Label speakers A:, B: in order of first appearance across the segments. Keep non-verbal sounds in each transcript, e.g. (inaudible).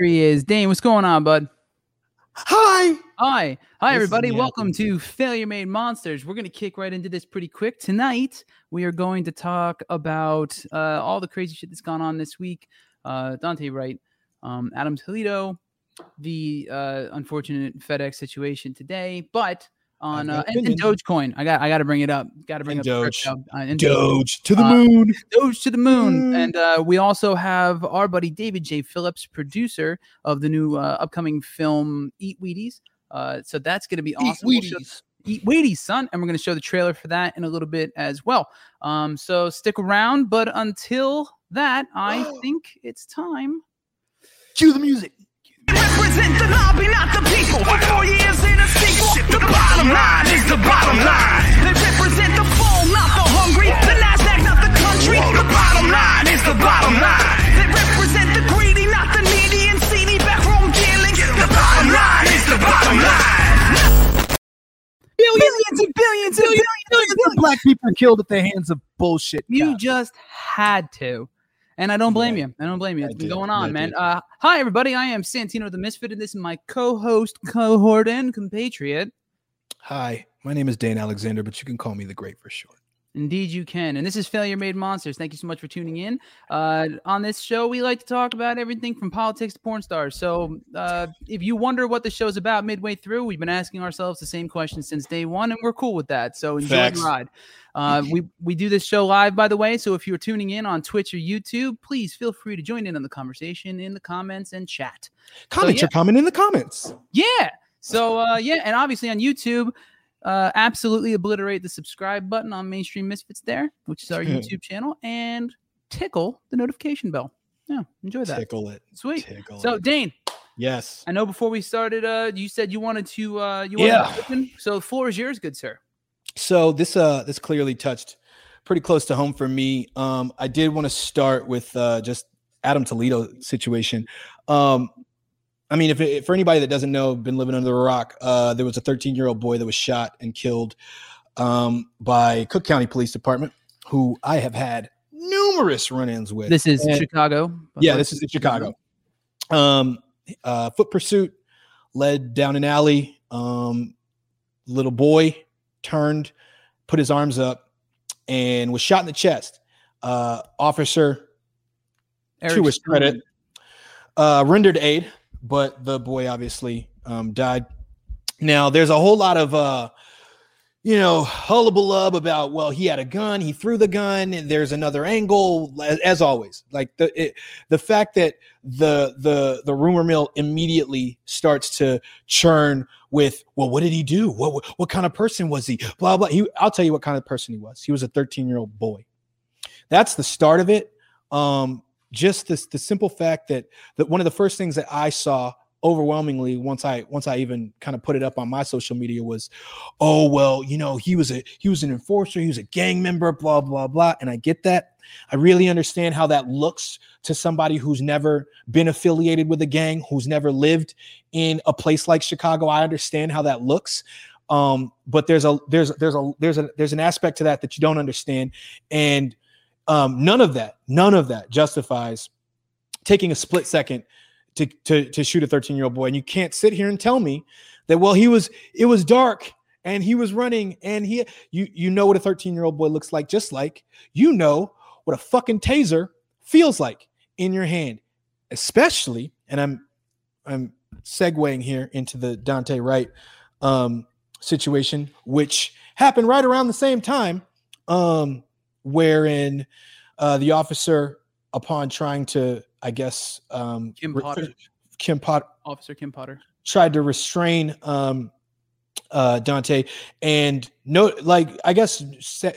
A: Here he is. Dane, what's going on, bud?
B: Hi.
A: Hi. Hi,
B: This
A: everybody. Welcome to Failure Made Monsters. We're going to kick right into this pretty quick. Tonight, we are going to talk about uh, all the crazy shit that's gone on this week. Uh, Daunte Wright, um, Adam Toledo, the uh, unfortunate FedEx situation today, but on uh, and, and. Dogecoin. I got I got to bring it up. Got to bring
B: And
A: up
B: Doge.
A: crypto, uh, and
B: Doge to the
A: Uh,
B: moon.
A: Doge to the moon.
B: Mm.
A: And uh, we also have our buddy David J. Phillips, producer of the new uh, upcoming film Eat Wheaties. Uh, so that's going to be awesome. We'll show- Eat Wheaties, son. And we're going to show the trailer for that in a little bit as well. Um, so stick around. But until that, I (gasps) think it's time.
B: Cue the music.
C: Represent the lobby, not the people. For four years in a sequel, the bottom line is the bottom line. They represent the full, not the hungry. The Nasdaq, not the country. The bottom line is the bottom line. They represent the greedy, not the needy and seedy backroom dealings. The bottom line is the bottom line.
A: Billions and billions and billions.
B: Millions of black people killed at the hands of bullshit.
A: You
B: cops.
A: just had to. And I don't blame
B: Yeah.
A: you. I don't blame you.
B: I
A: It's been
B: did.
A: going on,
B: I
A: man. Uh, hi, everybody. I am Santino the Misfit, and this is my co host, cohort, and compatriot.
B: Hi, my name is Dane Alexander, but you can call me the Great for short.
A: Indeed, you can. And this is Failure Made Monsters. Thank you so much for tuning in. Uh, on this show, we like to talk about everything from politics to porn stars. So uh, if you wonder what the show's about midway through, we've been asking ourselves the same question since day one, and we're cool with that. So enjoy
B: Facts.
A: the ride. Uh, we, we do this show live, by the way. So if you're tuning in on Twitch or YouTube, please feel free to join in on the conversation in the comments and chat.
B: Comment
A: yeah.
B: your comment in the comments.
A: Yeah. So uh yeah, and obviously on YouTube, uh absolutely obliterate the subscribe button on Mainstream Misfits there, which is our (laughs) YouTube channel, and tickle the notification bell. Yeah, enjoy that.
B: Tickle it.
A: Sweet.
B: Tickle
A: So
B: it.
A: Dane,
B: Yes.
A: I know before we started, uh you said you wanted to uh you wanted
B: Yeah.
A: to open. So the floor is yours, good sir.
B: So this uh this clearly touched pretty close to home for me. Um, I did want to start with uh just Adam Toledo situation. Um, I mean, if, it, for anybody that doesn't know, been living under a rock, uh, there was a 13 year old boy that was shot and killed um, by Cook County Police Department, who I have had numerous run-ins with.
A: This is
B: And-
A: Chicago.
B: yeah, this is in Chicago. Um, uh, foot pursuit led down an alley. Um, little boy turned, put his arms up, and was shot in the chest. Uh, officer,
A: Eric
B: to his credit, uh, rendered aid, but the boy obviously um, died. Now, there's a whole lot of, uh, you know, hullabaloo about, well, he had a gun, he threw the gun, and there's another angle, as, always. Like the it, the fact that the the the rumor mill immediately starts to churn with, well, what did he do? What what, what kind of person was he? Blah blah. He, I'll tell you what kind of person he was. He was a 13 year old boy. That's the start of it. Um, just this the simple fact that that one of the first things that I saw overwhelmingly once I once I even kind of put it up on my social media was, oh well, you know, he was a he was an enforcer, he was a gang member, blah blah blah. And I get that. I really understand how that looks to somebody who's never been affiliated with a gang, who's never lived in a place like Chicago. I understand how that looks. Um, but there's a there's there's a there's a there's an aspect to that that you don't understand, and um, none of that none of that justifies taking a split second to to to shoot a 13 year old boy. And you can't sit here and tell me that well he was it was dark and he was running and he you you know what a 13 year old boy looks like just like you know what a fucking taser feels like in your hand especially and i'm i'm segueing here into the daunte wright um situation which happened right around the same time um wherein uh the officer upon trying to i guess um
A: Kim
B: re-
A: Potter.
B: kim pot
A: Officer Kim Potter.
B: tried to restrain um uh Daunte and no like I guess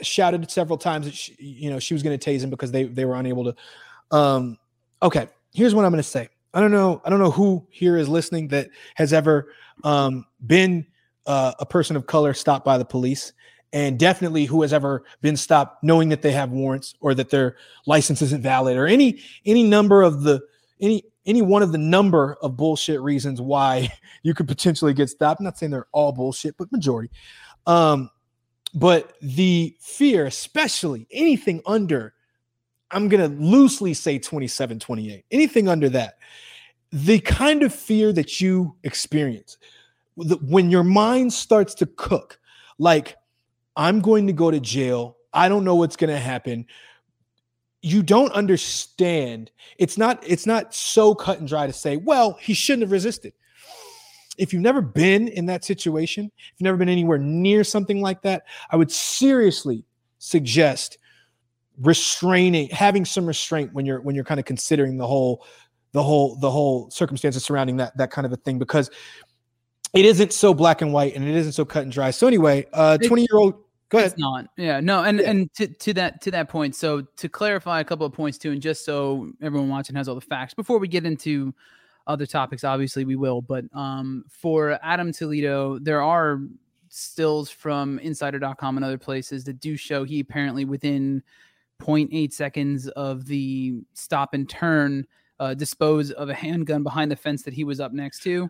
B: shouted several times that she, you know she was going to tase him because they they were unable to um okay here's what I'm going to say I don't know I don't know who here is listening that has ever um been uh, a person of color stopped by the police and definitely who has ever been stopped knowing that they have warrants or that their license isn't valid or any any number of the any any one of the number of bullshit reasons why (laughs) you could potentially get stopped. I'm not saying they're all bullshit, but majority. Um, but the fear, especially anything under, I'm gonna loosely say 27, 28, anything under that, the kind of fear that you experience when your mind starts to cook, like I'm going to go to jail. I don't know what's going to happen. You don't understand. It's not it's not so cut and dry to say, well, he shouldn't have resisted. If you've never been in that situation, if you've never been anywhere near something like that, I would seriously suggest restraining having some restraint when you're when you're kind of considering the whole the whole the whole circumstances surrounding that that kind of a thing because it isn't so black and white and it isn't so cut and dry. So anyway, uh 20 year old go ahead.
A: It's not. Yeah. No. And
B: Yeah.
A: and to, to that to that point. So to clarify a couple of points too, and just so everyone watching has all the facts before we get into other topics, obviously we will. But um, for Adam Toledo, there are stills from Insider.com and other places that do show he apparently within 0.8 seconds of the stop and turn uh, dispose of a handgun behind the fence that he was up next to.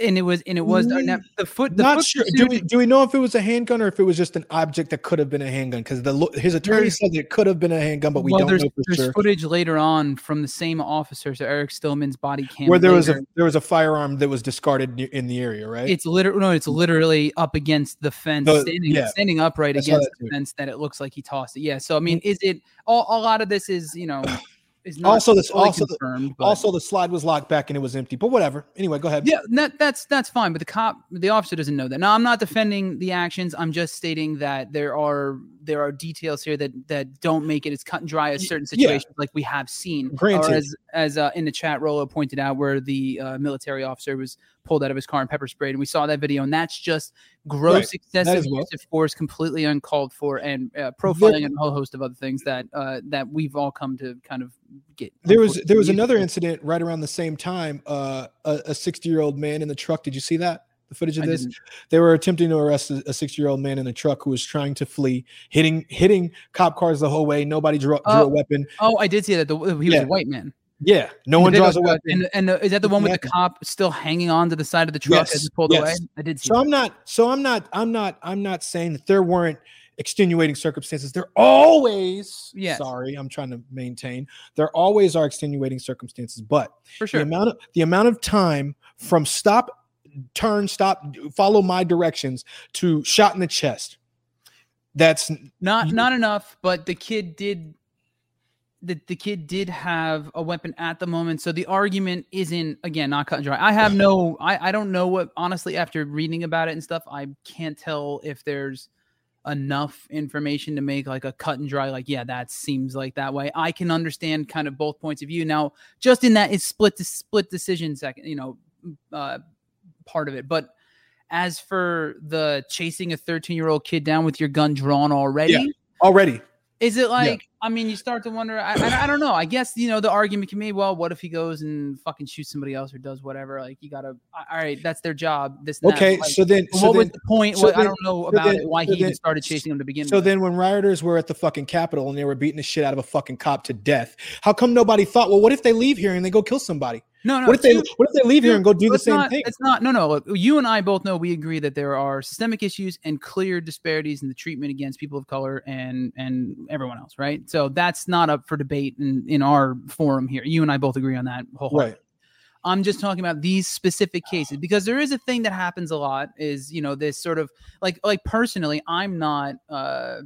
A: And it was, and it was
B: Mm,
A: the foot. The
B: Not
A: foot
B: sure. Do we do we know if it was a handgun or if it was just an object that could have been a handgun? Because the his attorney said it could have been a handgun, but we
A: well,
B: don't
A: there's,
B: know for
A: there's
B: sure.
A: footage later on from the same officer, so Eric Stillman's body cam.
B: Where there was a there was a firearm that was discarded in the area, right?
A: It's literally no, it's literally up against the fence,
B: The-
A: standing
B: yeah.
A: standing upright against the fence. That it looks like he tossed it. Yeah. So I mean, is it all, a lot of this is you know (laughs) is not
B: Also this- also the-
A: confirmed. but-
B: also, the slide was locked back and it was empty. But whatever. Anyway, go ahead.
A: Yeah, that, that's that's fine, but the cop, the officer doesn't know that. Now, I'm not defending the actions. I'm just stating that there are there are details here that that don't make it as cut and dry as certain
B: yeah.
A: situations, like we have seen.
B: Granted.
A: Or as as uh, in the chat, Rolo pointed out, where the uh, military officer was pulled out of his car and pepper sprayed, and we saw that video, and that's just gross, excessive
B: as well.
A: of force, completely uncalled for, and uh, profiling and a whole host of other things that uh, that we've all come to kind of get.
B: There was there was another incident right around the same time. Uh, a 60 year old man in the truck. Did you see that? The footage of
A: I
B: this.
A: didn't-
B: They were attempting to arrest a 60 year old man in a truck who was trying to flee, hitting hitting cop cars the whole way. Nobody drew, drew
A: Oh.
B: a weapon.
A: Oh, I did see that. The, he was
B: Yeah.
A: a white man.
B: Yeah, no one draws a weapon.
A: And, and uh, is that the one with the cop still hanging on to the side of the truck as
B: Yes,
A: he pulled away?
B: yes.
A: I did see.
B: So
A: that.
B: I'm not. So I'm not. I'm not. I'm not saying that there weren't extenuating circumstances. There always.
A: Yes.
B: Sorry, I'm trying to maintain. There always are extenuating circumstances, but
A: for sure, the
B: amount of the amount of time from stop, turn, stop, follow my directions to shot in the chest. That's
A: Not
B: you-
A: not enough, but the kid did. The, the kid did have a weapon at the moment, so the argument isn't again not cut and dry. I have no, I I don't know what honestly after reading about it and stuff, I can't tell if there's enough information to make like a cut and dry like yeah that seems like that way. I can understand kind of both points of view. Now just in that is split to split decision second you know uh part of it. But as for the chasing a 13 year old kid down with your gun drawn already
B: already.
A: is it like i mean you start to wonder I, I, I don't know i guess you know the argument can be well what if he goes and fucking shoots somebody else or does whatever like you gotta all right that's their job this
B: Okay,
A: like,
B: so then,
A: what
B: so
A: was
B: then,
A: the point
B: so
A: What- i don't know
B: so
A: about
B: then-
A: it why he even started chasing him to begin with.
B: So
A: with
B: then, when rioters were at the fucking Capitol and they were beating the shit out of a fucking cop to death, how come nobody thought, well, what if they leave here and they go kill somebody?
A: no no
B: what if they what if they leave here and go do the same
A: not,
B: thing?
A: It's not. No, no. Look, you and I both know we agree that there are systemic issues and clear disparities in the treatment against people of color and and everyone else, right? So that's not up for debate in in our forum here. You and I both agree on that wholeheartedly.
B: Right.
A: I'm just talking about these specific cases because there is a thing that happens a lot is you know this sort of like like personally I'm not uh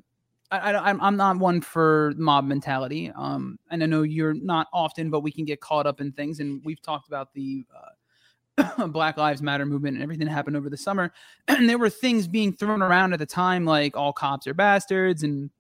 A: I, I I'm I'm not one for mob mentality um and I know you're not often but we can get caught up in things and we've talked about the uh, (clears throat) Black Lives Matter movement and everything that happened over the summer (clears throat) and there were things being thrown around at the time like all cops are bastards and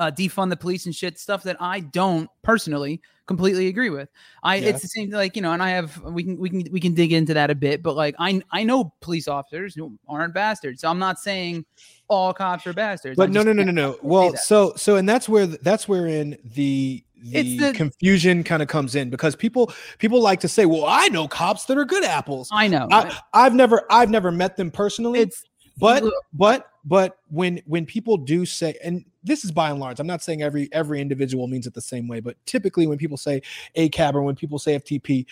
A: uh, defund the police and shit stuff that I don't personally completely agree with. I
B: Yeah.
A: it's the same like you know, and I have we can we can we can dig into that a bit, but like I I know police officers who aren't bastards, so I'm not saying all cops are bastards.
B: But no, no, no, no, no. Well, so so and that's where that's where in the the,
A: the-
B: confusion kind of comes in because people people like to say, "Well, I know cops that are good apples."
A: I know
B: I, I've never I've never met them personally,
A: it's
B: but but but when when people do say and this is by and large i'm not saying every every individual means it the same way but typically when people say acab or when people say ftp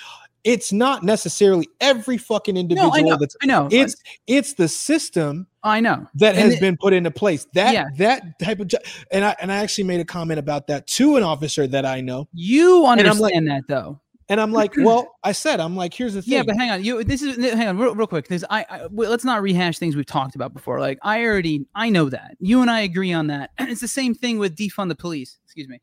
B: it's not necessarily every fucking individual no,
A: I know,
B: that's
A: I know,
B: it's it's the system
A: I know.
B: that
A: And
B: has
A: it-
B: been put into place that
A: Yeah.
B: that type of and i and i actually made a comment about that to an officer that i know
A: You understand
B: like-
A: that though.
B: And I'm like, (clears throat) well, I said, I'm like, here's the thing.
A: Yeah, but hang on. You this is hang on real, real quick because I, I well, let's not rehash things we've talked about before. Like I already I know that you and I agree on that. it's the same thing with defund the police. Excuse me.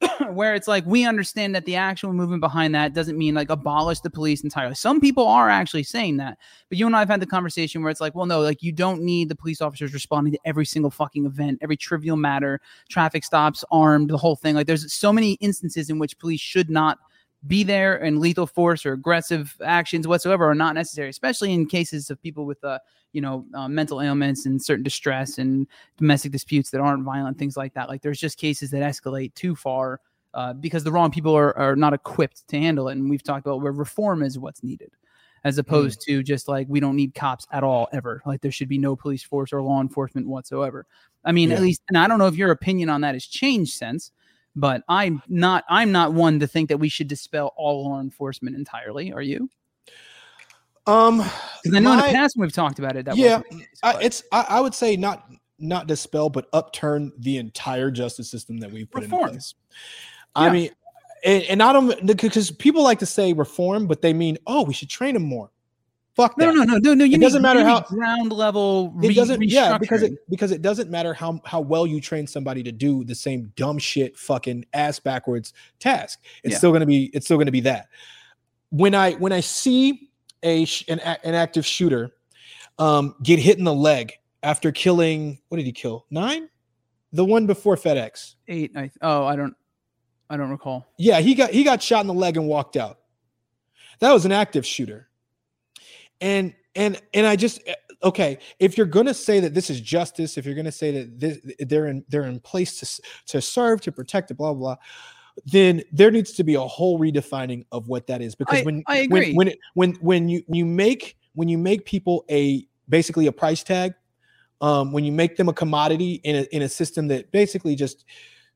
A: (clears throat) where it's like we understand that the actual movement behind that doesn't mean like abolish the police entirely. Some people are actually saying that, but you and I have had the conversation where it's like, well, no, like you don't need the police officers responding to every single fucking event, every trivial matter, traffic stops, armed, the whole thing. Like there's so many instances in which police should not be there and lethal force or aggressive actions whatsoever are not necessary, especially in cases of people with, uh, you know, uh, mental ailments and certain distress and domestic disputes that aren't violent, things like that. Like there's just cases that escalate too far uh, because the wrong people are, are not equipped to handle it. And we've talked about where reform is what's needed. As opposed mm. to just like we don't need cops at all ever. Like there should be no police force or law enforcement whatsoever. I mean, yeah. at least, and I don't know if your opinion on that has changed since, but I'm not I'm not one to think that we should dispel all law enforcement entirely. Are you?
B: Um,
A: because I know my, in the past we've talked about it. That
B: yeah, case, I, it's I, I, would say not not dispel, but upturn the entire justice system that we've put reform. in place. Yeah. I mean, and, and I don't because people like to say reform, but they mean oh we should train them more. Fuck
A: that. No, no, no, no, no.
B: You it doesn't matter how
A: ground level.
B: Re- it doesn't. Yeah, because it because it doesn't matter how how well you train somebody to do the same dumb shit, fucking ass backwards task. It's yeah. still gonna be. It's still gonna be that. When I when I see a an, an active shooter um, get hit in the leg after killing what did he kill nine, the one before FedEx
A: eight. I, oh, I don't, I don't recall.
B: Yeah, he got he got shot in the leg and walked out. That was an active shooter and and and I just eh, okay, if you're going to say that this is justice, if you're going to say that this, they're in they're in place to to serve to protect blah blah. blah then there needs to be a whole redefining of what that is because
A: I,
B: when
A: I
B: when when, it, when when you you make when you make people a basically a price tag um, when you make them a commodity in a in a system that basically just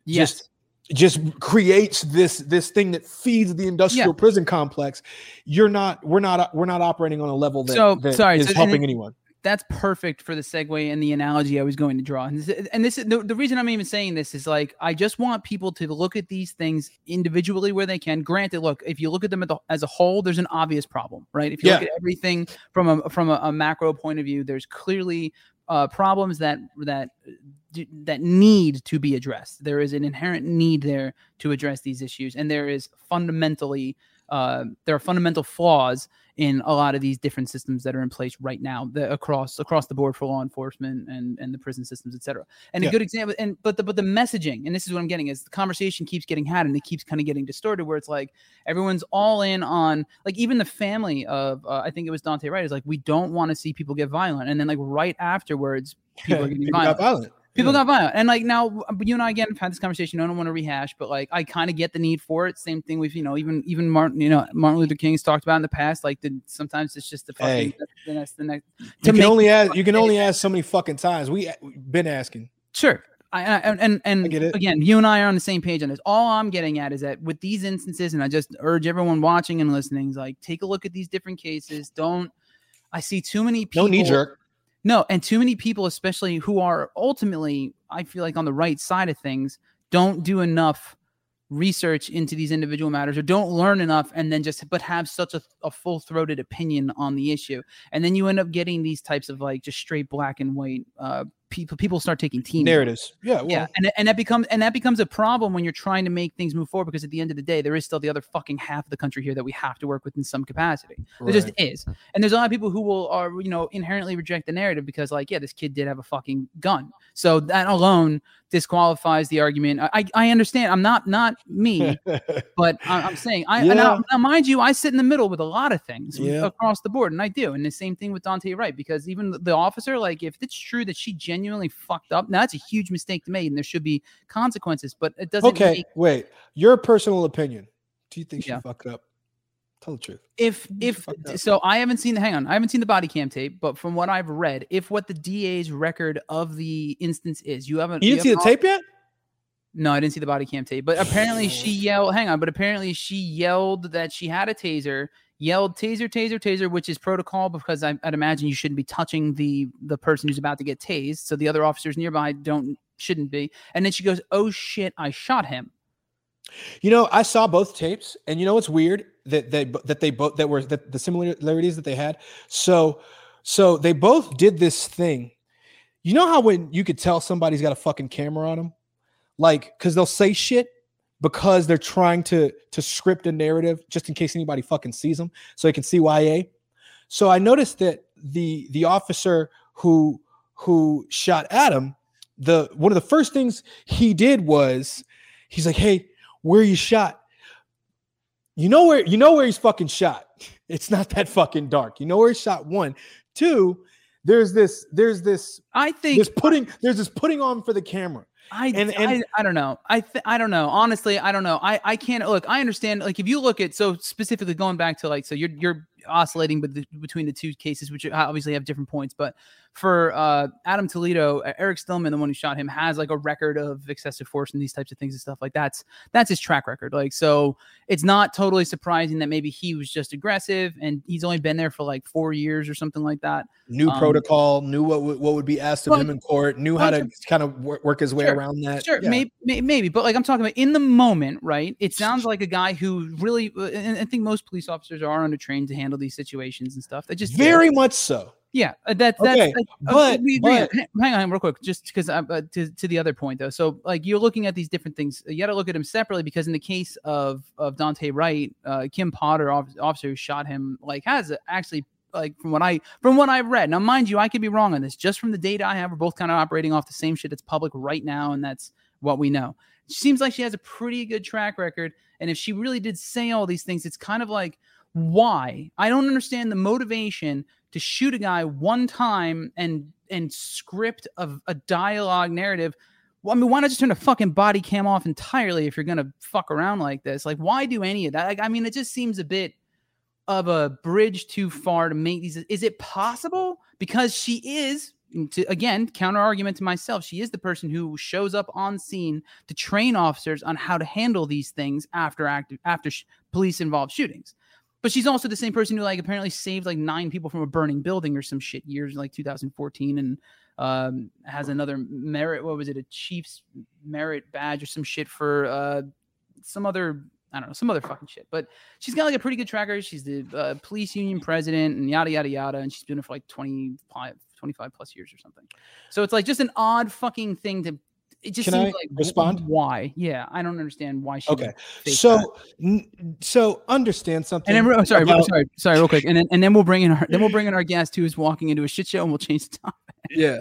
A: yes.
B: just just creates this this thing that feeds the industrial yeah. prison complex you're not we're not we're not operating on a level that,
A: so,
B: that
A: sorry,
B: is
A: so,
B: helping anyone
A: that's perfect for the segue and the analogy I was going to draw. And this, and this the, the reason I'm even saying this is like I just want people to look at these things individually where they can. Granted, look, if you look at them the, as a whole, there's an obvious problem, right? If you yeah. look at everything from a from a, a macro point of view, there's clearly uh, problems that that that need to be addressed. There is an inherent need there to address these issues, and there is fundamentally uh, there are fundamental flaws in a lot of these different systems that are in place right now the, across across the board for law enforcement and and the prison systems et cetera and yeah. a good example and but the but the messaging and this is what i'm getting is the conversation keeps getting had and it keeps kind of getting distorted where it's like everyone's all in on like even the family of uh, i think it was Daunte wright is like we don't want to see people get violent and then like right afterwards people are (laughs) getting people violent. violent people yeah. got violent and like now you and i again have had this conversation i don't want to rehash but like i kind of get the need for it same thing with you know even even martin you know martin luther king's talked about in the past like the, sometimes it's just the fucking hey, the next the next
B: you can only ask you can only ask so many fucking times we been asking
A: sure I, and and, and again, you and I are on the same page on this. All I'm getting at is that with these instances, and I just urge everyone watching and listening, is like take a look at these different cases. Don't I see too many people?
B: No knee jerk.
A: No, and too many people, especially who are ultimately, I feel like on the right side of things, don't do enough research into these individual matters or don't learn enough and then just but have such a, a full-throated opinion on the issue. And then you end up getting these types of like just straight black and white uh people people start taking team
B: narratives. Yeah, well.
A: yeah, and and that becomes and that becomes a problem when you're trying to make things move forward because at the end of the day, there is still the other fucking half of the country here that we have to work with in some capacity. There just is, and there's a lot of people who will are you know inherently reject the narrative because like yeah, this kid did have a fucking gun, so that alone disqualifies the argument. I I understand. I'm not not me, (laughs) but I'm saying I yeah. now, now, mind you, I sit in the middle with a lot of things yeah. across the board, and I do, and the same thing with Daunte Wright because even the, the officer, like if it's true that she genuinely genuinely fucked up. Now that's a huge mistake to make, and there should be consequences. But it doesn't.
B: Okay, make- wait. Your personal opinion. Do you think she yeah. fucked up? Tell the truth.
A: If if so, I haven't seen the hang on. I haven't seen the body cam tape, but from what I've read, if what the DA's record of the instance is, you haven't.
B: You didn't
A: you
B: see the tape yet.
A: No, I didn't see the body cam tape. But apparently she yelled. Hang on, but apparently she yelled that she had a taser yelled taser, taser, taser, which is protocol because I, would imagine you shouldn't be touching the the person who's about to get tased, so the other officers nearby don't shouldn't be. And then she goes, "Oh shit, I shot him."
B: You know, I saw both tapes, and you know what's weird that they that they both that were that the similarities that they had. So, so they both did this thing. You know how when you could tell somebody's got a fucking camera on them, like because they'll say shit because they're trying to to script a narrative just in case anybody fucking sees them, so they can see YA. So I noticed that the the officer who who shot Adam, the one of the first things he did was he's like, "Hey, where you shot?" You know where you know where he's fucking shot. (laughs) It's not that fucking dark. You know where he shot. One, two. There's this. There's this.
A: I think
B: There's putting. There's this putting on for the camera.
A: I,
B: And- and-
A: I I don't know. I th- I don't know. Honestly, I don't know. I I can't look. I understand. Like if you look at so specifically going back to like so you're you're oscillating the, between the two cases, which obviously have different points. But for uh, Adam Toledo, uh, Eric Stillman, the one who shot him, has like a record of excessive force and these types of things and stuff like that's that's his track record. Like so, it's not totally surprising that maybe he was just aggressive and he's only been there for like four years or something like that.
B: New
A: Um,
B: protocol. Knew what would- what would be asked of
A: Well,
B: him in court. Knew how
A: well,
B: to kind of work, work his way
A: Sure,
B: around that.
A: Sure,
B: Yeah.
A: maybe, maybe, but like I'm talking about in the moment, right? It sounds (laughs) like a guy who really, uh, and I think most police officers are under trained to handle these situations and stuff. That just
B: Very much so.
A: yeah. uh, That that's
B: Okay,
A: that- uh,
B: but-
A: we
B: but-
A: Hang- hang on, real quick, just because uh, to to the other point though. So like you're looking at these different things. You got to look at them separately because in the case of of Daunte Wright, uh, Kim Potter, officer who shot him, like has actually like from what I from what I've read. Now, mind you, I could be wrong on this. Just from the data I have, we're both kind of operating off the same shit that's public right now, and that's what we know. She seems like she has a pretty good track record, and if she really did say all these things, it's kind of like why I don't understand the motivation to shoot a guy one time and and script of a dialogue narrative. Well, I mean, why not just turn the fucking body cam off entirely if you're gonna fuck around like this? Like, why do any of that? Like, I mean, it just seems a bit of a bridge too far to make these. Is it possible? Because she is, to again counter argument to myself, she is the person who shows up on scene to train officers on how to handle these things after active after sh- police involved shootings. But she's also the same person who like apparently saved like nine people from a burning building or some shit years like 2014 and um has another merit what was it a chief's merit badge or some shit for uh some other I don't know some other fucking shit. But she's got like a pretty good tracker. She's the uh, police union president and yada yada yada and she's been it for like 25 25 plus years or something. So it's like just an odd fucking thing to it just
B: Can
A: seems
B: I
A: like
B: respond?
A: Why? Yeah, I don't understand why she.
B: Okay. So, n- so understand something.
A: And then, oh, sorry,
B: about-
A: sorry, sorry, real quick, and then and then we'll bring in our then we'll bring in our guest who is walking into a shit show, and we'll change the topic.
B: yeah.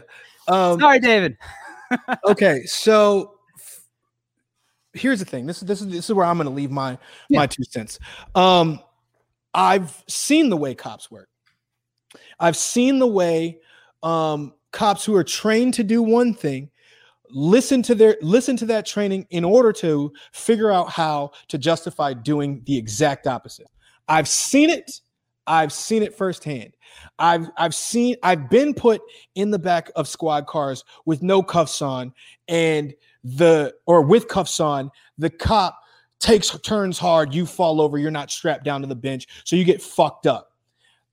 B: Um,
A: sorry, David. (laughs)
B: okay. So here's the thing. This is this is this is where I'm going to leave my
A: Yeah.
B: my two cents. Um, I've seen the way cops work. I've seen the way um, cops who are trained to do one thing listen to their listen to that training in order to figure out how to justify doing the exact opposite. I've seen it. I've seen it firsthand. I've I've seen I've been put in the back of squad cars with no cuffs on and the or with cuffs on, the cop takes turns hard, you fall over, you're not strapped down to the bench, so you get fucked up.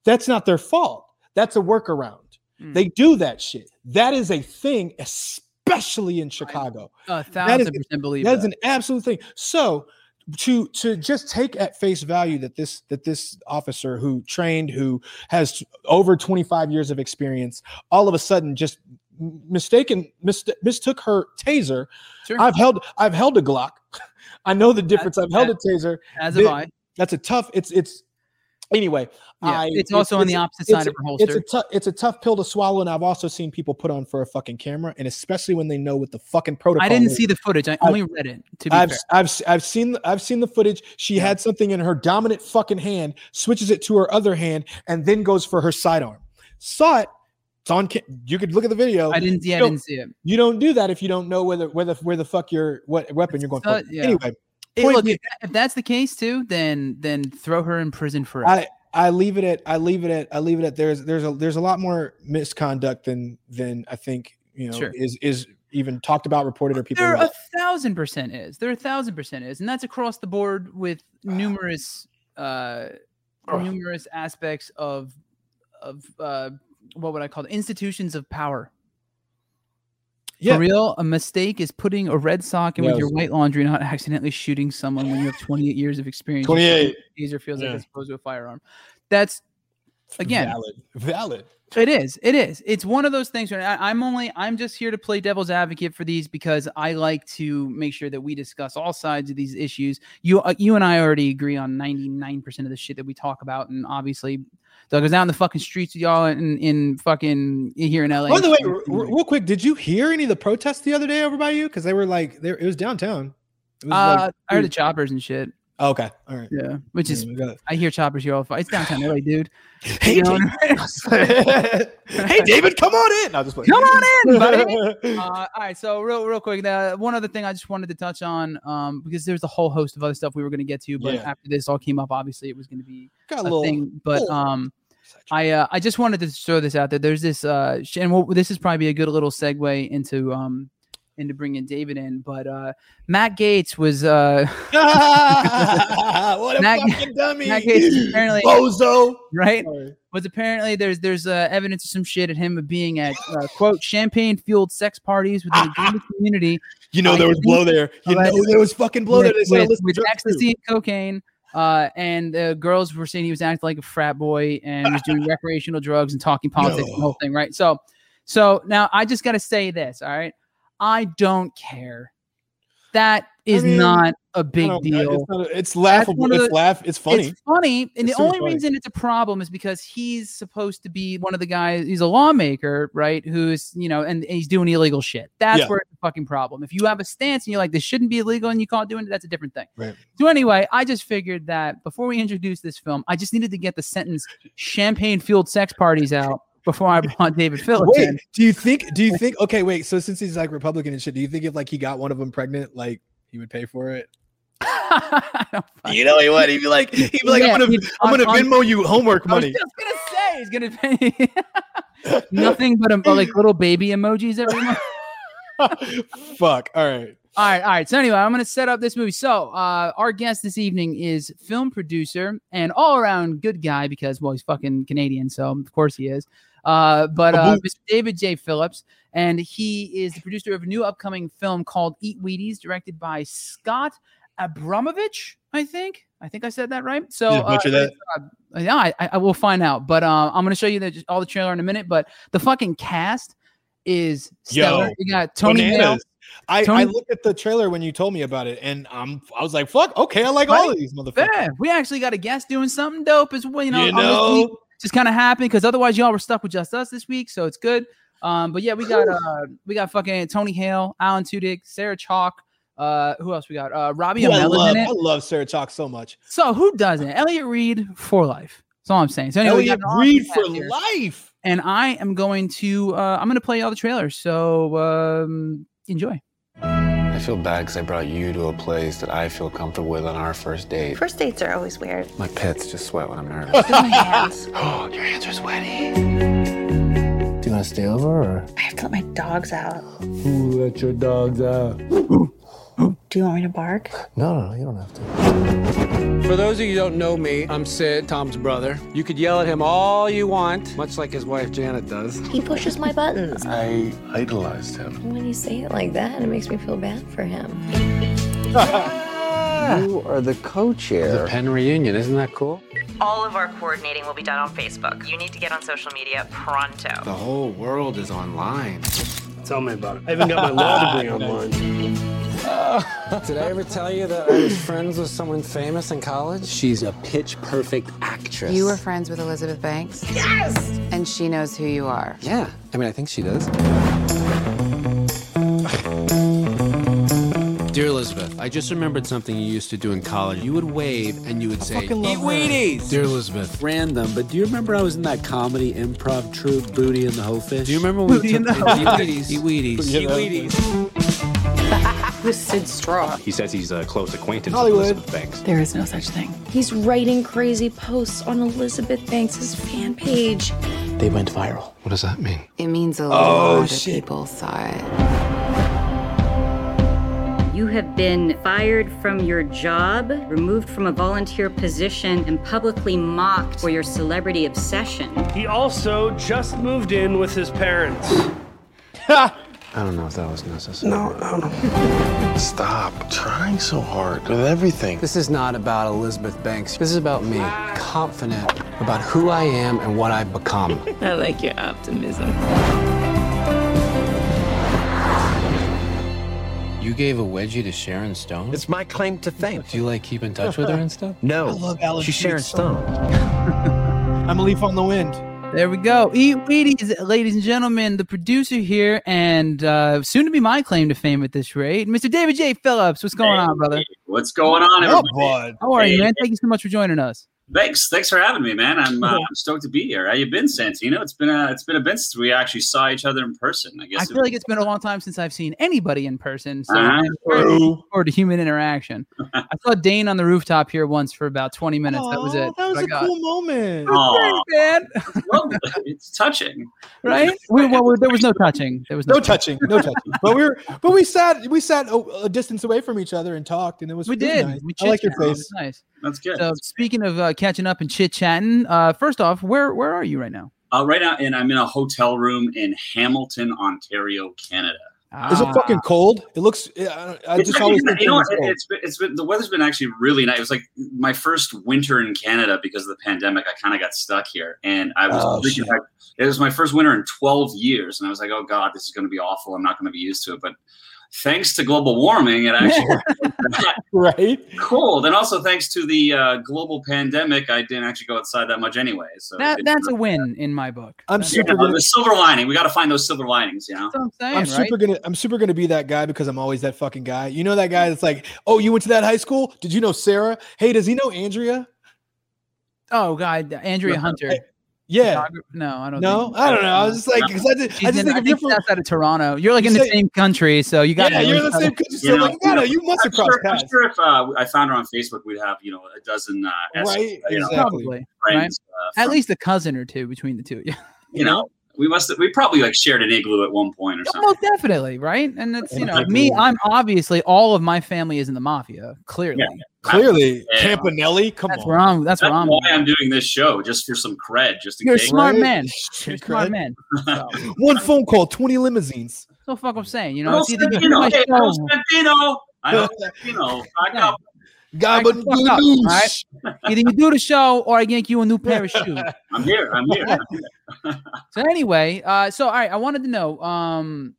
B: That's not their fault. That's a workaround.
A: Mm.
B: They do that shit. That is a thing, especially in Chicago.
A: A
B: is-
A: thousand percent believe
B: That
A: that.
B: is an absolute thing. So to to just take at face value that this that this officer who trained who has over 25 years of experience all of a sudden just mistaken mis- mistook her taser
A: Sure.
B: i've held i've held a glock (laughs) i know the difference i've held a taser
A: As have I.
B: that's a tough it's it's anyway
A: Yeah,
B: I,
A: it's also on the opposite side
B: it's
A: of her
B: a-
A: holster.
B: It's a tough it's a tough pill to swallow, and I've also seen people put on for a fucking camera, and especially when they know what the fucking protocol.
A: I didn't
B: is.
A: see the footage. I only read it. To be
B: I've
A: fair,
B: I've I've seen the- I've seen the footage. She had something in her dominant fucking hand, switches it to her other hand, and then goes for her sidearm. Saw it. It's on. You could look at the video.
A: I didn't. Yeah, I didn't see it.
B: You don't do that if you don't know whether whether where the fuck your what weapon you're going for.
A: Yeah.
B: Anyway,
A: Look, if, if that's the case too, then then throw her in prison forever.
B: I I leave it at I leave it at I leave it at there's there's a there's a lot more misconduct than than I think you know
A: Sure.
B: is is even talked about reported or people.
A: there a thousand percent is. There a thousand percent is, and that's across the board with numerous uh
B: Ugh.
A: numerous aspects of of uh what would I call it? institutions of power.
B: Yeah.
A: For real, a mistake is putting a red sock in with your white laundry, not accidentally shooting someone when you have 28 years of experience.
B: 28.
A: Taser feels
B: Yeah.
A: like it's opposed to a firearm. That's again,
B: valid. Valid.
A: It is. It is. It's one of those things where I, I'm only. I'm just here to play devil's advocate for these because I like to make sure that we discuss all sides of these issues. You, uh, you and I already agree on 99 percent of the shit that we talk about, and obviously, Doug goes out in the fucking streets with y'all in in fucking here in LA.
B: By the way, r- real quick, did you hear any of the protests the other day over by you? Because they were like, they, it was downtown. It was
A: uh,
B: like-
A: I heard the choppers and shit.
B: Oh, okay, all right.
A: Yeah, which is
B: Yeah,
A: I hear choppers here all the time. It's downtown LA, dude. (laughs)
B: Hey,
A: You know
B: David.
A: what I mean?
B: hey, David, come on in. No, just
A: Come on in, buddy. (laughs) uh, all right, so real, real quick, uh, one other thing I just wanted to touch on, um, because there's a whole host of other stuff we were going to get to, but
B: Yeah.
A: after this all came up, obviously it was going to be
B: got a
A: a
B: little.
A: thing. But
B: little-
A: um, I uh, I just wanted to throw this out there. There's this, uh, and we'll, this is probably a good little segue into um, into bringing David in. But uh, Matt Gaetz was uh, (laughs)
B: what a
A: Matt-
B: fucking dummy.
A: Matt Gaetz apparently (laughs)
B: Bozo.
A: right.
B: Sorry.
A: was apparently there's there's uh, evidence of some shit at him of being at uh, quote champagne fueled sex parties within the community
B: You know
A: I
B: there was blow there. You know there was fucking blow there.
A: with,
B: They said
A: with, with ecstasy and cocaine. Uh, and the girls were saying he was acting like a frat boy and was doing (laughs) recreational drugs and talking politics and the whole thing, right? So, so now I just got to say this, all right? I don't care. That is
B: mean,
A: not a big deal.
B: It's, not it's laughable.
A: of
B: It's laugh. It's funny.
A: It's funny, and
B: It's
A: the only
B: funny.
A: reason it's a problem is because he's supposed to be one of the guys. He's a lawmaker, right? Who's you know, and, and he's doing illegal shit. That's
B: Yeah.
A: where it's a fucking problem. If you have a stance and you're like, this shouldn't be illegal, and you can't do it, that's a different thing.
B: Right.
A: So anyway, I just figured that before we introduce this film, I just needed to get the sentence "champagne fueled sex parties" out before I brought David (laughs) Phillips in.
B: Wait, do you think? Do you think? Okay, wait. So since he's like Republican and shit, do you think if like he got one of them pregnant, like he would pay for it? (laughs)
A: I don't fucking-
B: You know he would. He'd be like, he'd be like,
A: Yeah,
B: I'm gonna,
A: he'd-
B: I'm gonna
A: on-
B: Venmo you homework
A: I was
B: money.
A: just gonna say he's gonna pay (laughs) nothing but a, like little baby emojis every month.
B: Fuck. All right.
A: All right, all right. So anyway, I'm going to set up this movie. So uh, our guest this evening is film producer and all around good guy because well he's fucking Canadian, so of course he is. Uh, but uh, Mr. David J. Phillips, and he is the producer of a new upcoming film called Eat Wheaties, directed by Scott Abramovitch. I think. I think I said that right. So uh,
B: that?
A: uh, yeah, I, I will find out. But uh, I'm going to show you the, all the trailer in a minute. But the fucking cast is stellar.
B: Yo,
A: you got Tony Hale.
B: Bananas. I, I
A: Tony-
B: looked at the trailer when you told me about it, and I'm I was like, "Fuck, okay, I like all of these motherfuckers."
A: Yeah, we actually got a guest doing something dope as well. You know,
B: You know?
A: just kind of happened because otherwise y'all were stuck with just us this week, so it's good. Um, but yeah, we got uh, we got fucking Tony Hale, Alan Tudyk, Sarah Chalke. Uh, who else we got? Uh, Robbie
B: Who I
A: Amell is
B: love,
A: in
B: I love Sarah Chalke so much.
A: So who doesn't? Elliot Reid for life. That's all I'm saying. So anyway,
B: Elliot
A: got an awesome Reid
B: for
A: here.
B: life.
A: and I am going to uh, I'm going to play all the trailers. So um, enjoy.
D: I feel bad because I brought you to a place that I feel comfortable with on our first date.
E: First dates are always weird.
D: My pits just sweat when I'm nervous.
E: Look at my hands.
D: oh, (gasps) your hands are sweaty. Do you want to stay over or?
E: I have to let my dogs out.
D: Who let your dogs out?
E: Do you want me to bark?
D: No, no, no, you don't have to.
F: For those of you who don't know me, I'm Sid, Tom's brother. You could yell at him all you want, much like his wife Janet does.
E: He pushes my buttons.
G: I idolized him.
E: When you say it like that, it makes me feel bad for him. (laughs)
D: You are the co-chair. The Penn reunion, isn't that cool?
H: All of our coordinating will be done on Facebook. You need to get on social media pronto.
D: The whole world is online.
F: Tell me about it. I even got my law (laughs) degree online. (laughs) Did I ever tell you that I was friends with someone famous in college? She's a pitch perfect actress.
I: You were friends with Elizabeth Banks? Yes! And she knows who you are.
F: Yeah, I mean, I think she does.
J: Dear Elizabeth, I just remembered something you used to do in college. You would wave and you would say, Eat Wheaties! Dear Elizabeth,
K: Random, but do you remember I was in that comedy improv troupe, Booty and the Whole Fish?
J: do you remember when we
A: Booty in
J: took
A: the Whole
J: Eat Wheaties? Eat Wheaties.
F: Eat Wheaties.
E: Who's Sid Straw?
L: He says he's a close acquaintance
B: Hollywood.
L: with Elizabeth Banks.
E: There is no such thing. He's writing crazy posts on Elizabeth Banks' fan page.
D: They went viral. What does that mean?
I: It means a
B: Oh,
I: lot of
B: shit.
I: people saw it.
H: You have been fired from your job, removed from a volunteer position, and publicly mocked for your celebrity obsession.
F: He also just moved in with his parents. (laughs) I don't know if that was necessary.
G: No, no, no. Stop trying so hard with everything.
F: This is not about Elizabeth Banks. This is about me, confident about who I am and what I've become. (laughs)
L: I like your optimism.
J: You gave a wedgie to Sharon Stone?
M: It's my claim to fame.
J: Do you like keep in touch with her and stuff?
M: No.
B: I love Alan
M: She's Sharon
B: so
M: Stone. (laughs)
B: I'm a leaf on the wind.
A: There we go. Eat Wheaties, ladies and gentlemen, the producer here, and uh, soon to be my claim to fame at this rate, Mr. David J. Phillips. What's going on, brother?
N: What's going on,
B: Oh,
N: everybody?
B: bud.
A: How are you,
N: Hey.
A: man? Thank you so much for joining us.
N: Thanks, thanks for having me, man. I'm, uh, I'm stoked to be here. How you been, Santino? It's been a it's been a bit since we actually saw each other in person. I guess.
A: I
N: it
A: feel like it's been a long time since I've seen anybody in person, so
N: Uh-huh.
A: I'm forward to human interaction. (laughs) I saw Dane on the rooftop here once for about 20 minutes. that was it.
B: That was
A: I
B: a
A: got-
B: cool moment.
N: Aw,
A: man. (laughs)
N: well, it's touching. (laughs)
A: right? We, well, we- there was no touching. There was no,
B: No touching, no touching. But we were, but we sat, we sat a, a distance away from each other and talked, and it was.
A: We did.
B: nice.
A: We
B: I like your
A: chit-chatted. It
B: face.
A: was Nice.
N: That's good.
A: So speaking of uh, catching up and chit chatting, uh, first off, where where are you right now?
N: Uh, right now, and I'm in a hotel room in Hamilton, Ontario, Canada.
B: Is it
A: Ah,
B: fucking cold? It looks. I, I just always
N: been-
B: think
N: you know
B: it's
N: what? It's been, it's been the weather's been actually really nice. It was like my first winter in Canada because of the pandemic. I kind of got stuck here, and I was
B: Oh,
N: thinking like, it was my first winter in 12 years, and I was like, oh god, this is going to be awful. I'm not going to be used to it, but thanks to global warming, it actually (laughs)
B: right?
N: cold, and also thanks to the uh, global pandemic, I didn't actually go outside that much anyway. So
A: that that's a win in my book.
B: I'm
A: That's,
N: you
B: super
N: know,
B: gonna.
N: the silver lining. We got to find those silver linings, you know.
A: that's what I'm saying,
B: I'm
A: right?
B: super gonna. I'm super gonna be that guy because I'm always that fucking guy. You know that guy that's like, oh, you went to that high school? Did you know Sarah? Hey, does he know Andrea?
A: Oh God, Andrea
B: No,
A: Hunter.
B: I- Yeah.
A: No, I don't.
B: No,
A: think,
B: I don't know. I was just like, because I, just-
A: She's
B: I just
A: in-
B: think
A: I
B: if you're
A: think
B: from,
A: that's out of Toronto. You're like
B: You
A: in the
B: say-
A: same country, so you got.
B: yeah, you're in the same country. So
N: You know,
B: like, you, know, you must
N: I'm
B: have crossed
N: sure, I'm sure if uh, I found her on Facebook, we'd have you know a dozen uh, S-
B: right?
N: you know,
B: Exactly.
A: Probably, right?
N: friends. Uh,
A: At least a cousin or two between the two. Yeah,
N: you know, we must have, we probably like shared an igloo at one point or oh, something.
A: most definitely, right? And it's you know me. I'm obviously all of my family is in the mafia. Clearly,
N: Yeah.
B: Clearly,
N: Yeah.
B: Campanelli. Come
A: that's
B: on.
A: where I'm. That's
N: That's
A: where I'm.
N: why I'm doing this show, just for some cred, just in
A: You're a
N: case.
A: smart
B: Right?
A: man. You're a smart man. So, (laughs)
B: One phone call, 20 limousines.
A: so fuck I'm saying. You know, it's either
N: Santino, hey, Santino. I know (laughs) Santino. Back up.
A: The fuck up, all right? (laughs) either you do the show or I yank you a new pair of shoes. (laughs)
N: I'm here. I'm here. I'm (laughs) here.
A: So anyway, uh, so all right, I wanted to know um,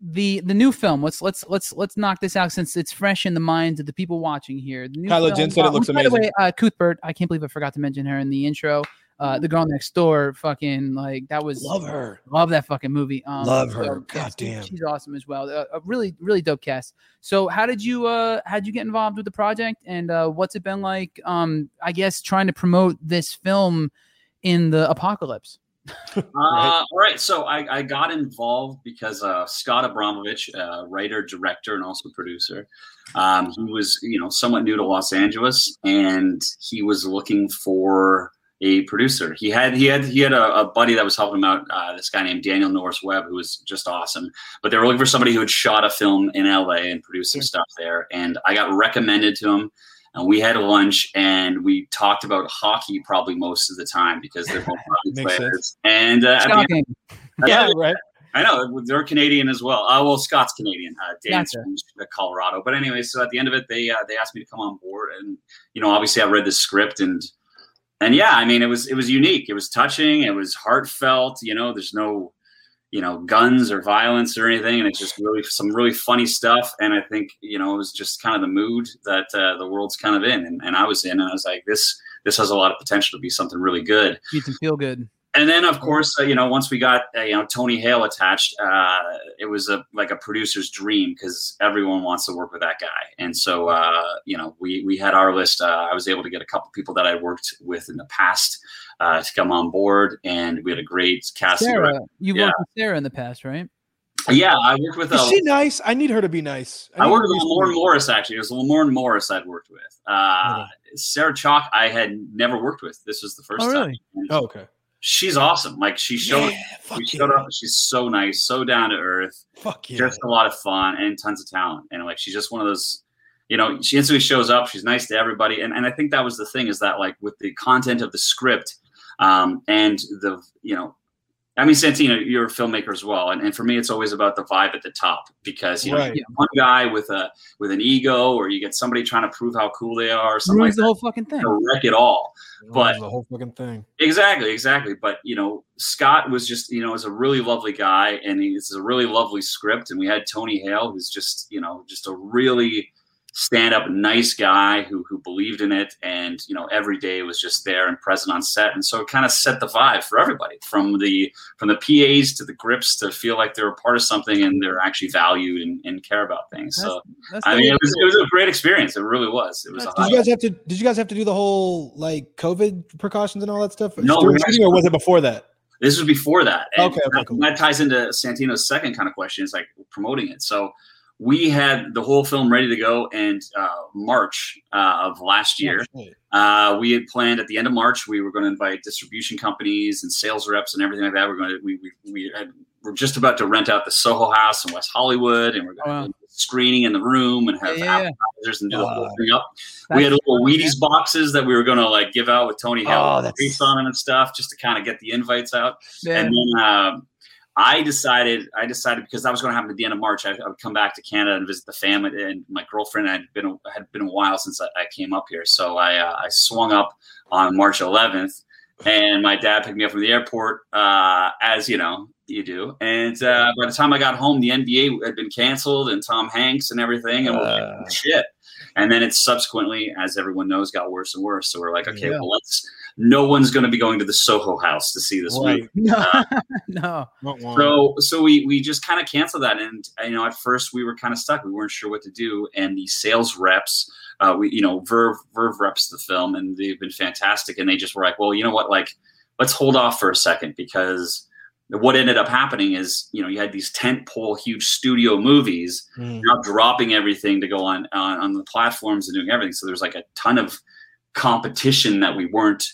A: the the new film. Let's let's let's let's knock this out since it's fresh in the minds of the people watching here. The new
B: Kyla
A: film,
B: Jen said it
A: uh,
B: looks
A: By the way, uh, Cuthbert, I can't believe I forgot to mention her in the intro. Uh, the girl next door, fucking like that was
B: Love her.
A: love that fucking movie. Um,
B: Love her.
A: yeah,
B: God damn.
A: she's awesome as well. Uh, a really really dope cast. So how did you uh how did you get involved with the project and uh, what's it been like? Um, I guess trying to promote this film in the apocalypse. (laughs)
N: Uh, all right, so I, I got involved because uh, Scott Abramovitch, uh, writer, director, and also producer, um, he was you know somewhat new to Los Angeles, and he was looking for a producer. He had he had he had a, a buddy that was helping him out. Uh, this guy named Daniel Norris Webb, who was just awesome. But they were looking for somebody who had shot a film in LA and produced some stuff there. And I got recommended to him. And we had lunch and we talked about hockey probably most of the time because they're both (laughs) hockey players. And uh, end- yeah,
B: right.
N: I know they're Canadian as well. Uh, well, Scott's Canadian. Uh, Dan's from Colorado. But anyway, so at the end of it, they uh, they asked me to come on board, and you know, obviously, I read the script, and and yeah, I mean, it was it was unique. It was touching. It was heartfelt. You know, there's no you know guns or violence or anything, and it's just really some really funny stuff. And I think you know it was just kind of the mood that uh, the world's kind of in, and, and I was in, and I was like, this this has a lot of potential to be something really good
A: Keep them feel good.
N: And then of course uh, you know once we got uh, you know tony hale attached uh, it was a like a producer's dream because everyone wants to work with that guy and so uh, you know we we had our list uh, i was able to get a couple people that i worked with in the past uh, to come on board and we had a great cast
A: Sarah, you've
N: yeah.
A: worked with Sarah in the past, right?
N: yeah i worked with
B: Is
N: uh,
B: she nice? I need her to be nice.
N: I
B: need
N: worked with
B: to
N: Lauren. Morris actually. It was Lauren Morris I'd worked with. Uh, Sarah Chalke I had never worked with. This was the first
A: Oh,
N: time.
A: really?
N: And
B: Oh, okay.
N: She's awesome. Like she showed,
B: Yeah,
N: she showed up. She's so nice, so down to earth,
B: Fuck yeah.
N: just a lot of fun and tons of talent. And like she's just one of those, you know, she instantly shows up. She's nice to everybody. And and I think that was the thing is that like with the content of the script, um, and the you know I mean, Santino, you're a filmmaker as well, and, and for me, it's always about the vibe at the top because you know,
B: Right.
N: you get one guy with a with an ego, or you get somebody trying to prove how cool they are, or something like
A: Ruins the
N: that.
A: whole fucking thing.
N: wreck it all. But
B: the whole fucking thing.
N: Exactly, exactly. But you know, Scott was just you know is a really lovely guy, and he's a really lovely script. And we had Tony Hale, who's just you know just a really stand up, nice guy who who believed in it, and you know every day was just there and present on set. And so it kind of set the vibe for everybody, from the from the PAs to the grips to feel like they're a part of something and they're actually valued and, and care about things. so
A: that's
N: I mean, it was it was a great experience. It really was. It was. A
B: Did you guys have to? Did you guys have to do the whole like COVID precautions and all that stuff?
N: No,
B: during shooting, or was it before that?
N: This was before that. And
B: Okay, okay,
N: that, that ties into Santino's second kind of question. It's like promoting it. So we had the whole film ready to go, and uh, March uh, of last year, uh, we had planned at the end of March we were going to invite distribution companies and sales reps and everything like that. We're going to we we we had, we're just about to rent out the Soho House in West Hollywood, and we're going to do screening in the room and have
A: Yeah, yeah,
N: appetizers and do the whole thing up. We had little Wheaties boxes that we were going to like give out with Tony
B: Oh,
N: Hale
B: that's-
N: on them and stuff, just to kind of get the invites out.
A: Yeah.
N: And then um, I decided, I decided because that was going to happen at the end of March, I, I would come back to Canada and visit the family. And my girlfriend had been a, had been a while since I, I came up here, so I uh, I swung up on March 11th, and my dad picked me up from the airport, uh, as you know you do. And uh, by the time I got home, the NBA had been canceled, and Tom Hanks and everything, and we're like, shit. And then it subsequently, as everyone knows, got worse and worse. So we're like, okay,
A: Yeah.
N: well, let's. No one's going to be going to the Soho House to see this
B: Right.
N: movie. (laughs)
A: no. (laughs) no.
N: So so we we just kind of canceled that, and you know, at first we were kind of stuck. We weren't sure what to do, and the sales reps, uh, we you know, Verve Verve reps the film, and they've been fantastic. And they just were like, well, you know what, like let's hold off for a second because what ended up happening is you know you had these tent pole huge studio movies
B: Mm.
N: now dropping everything to go on, on on the platforms and doing everything. So there's like a ton of competition that we weren't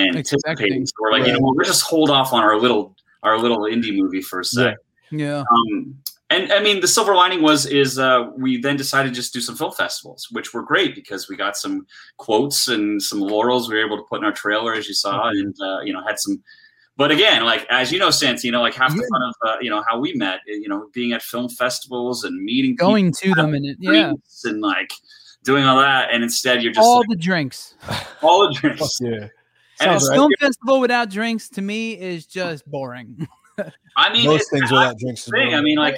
N: anticipating. So we're like, you know, what, we'll just hold off on our little our little indie movie for a sec.
A: Yeah.
N: Um, and I mean, the silver lining was is uh, we then decided to just do some film festivals, which were great because we got some quotes and some laurels we were able to put in our trailer, as you saw, and uh, you know had some. But again, like as you know, since you know like half the fun of uh, you know how we met, you know, being at film festivals and meeting
A: Going
N: people,
A: to them and it, yeah.
N: and like doing all that, and instead you're just
A: All
N: like,
A: the drinks.
N: all the drinks.
B: Yeah.
N: And
A: a
N: it's-
A: film festival without drinks to me is just boring.
N: I mean,
B: Most things without drinks
N: thing. I mean, like,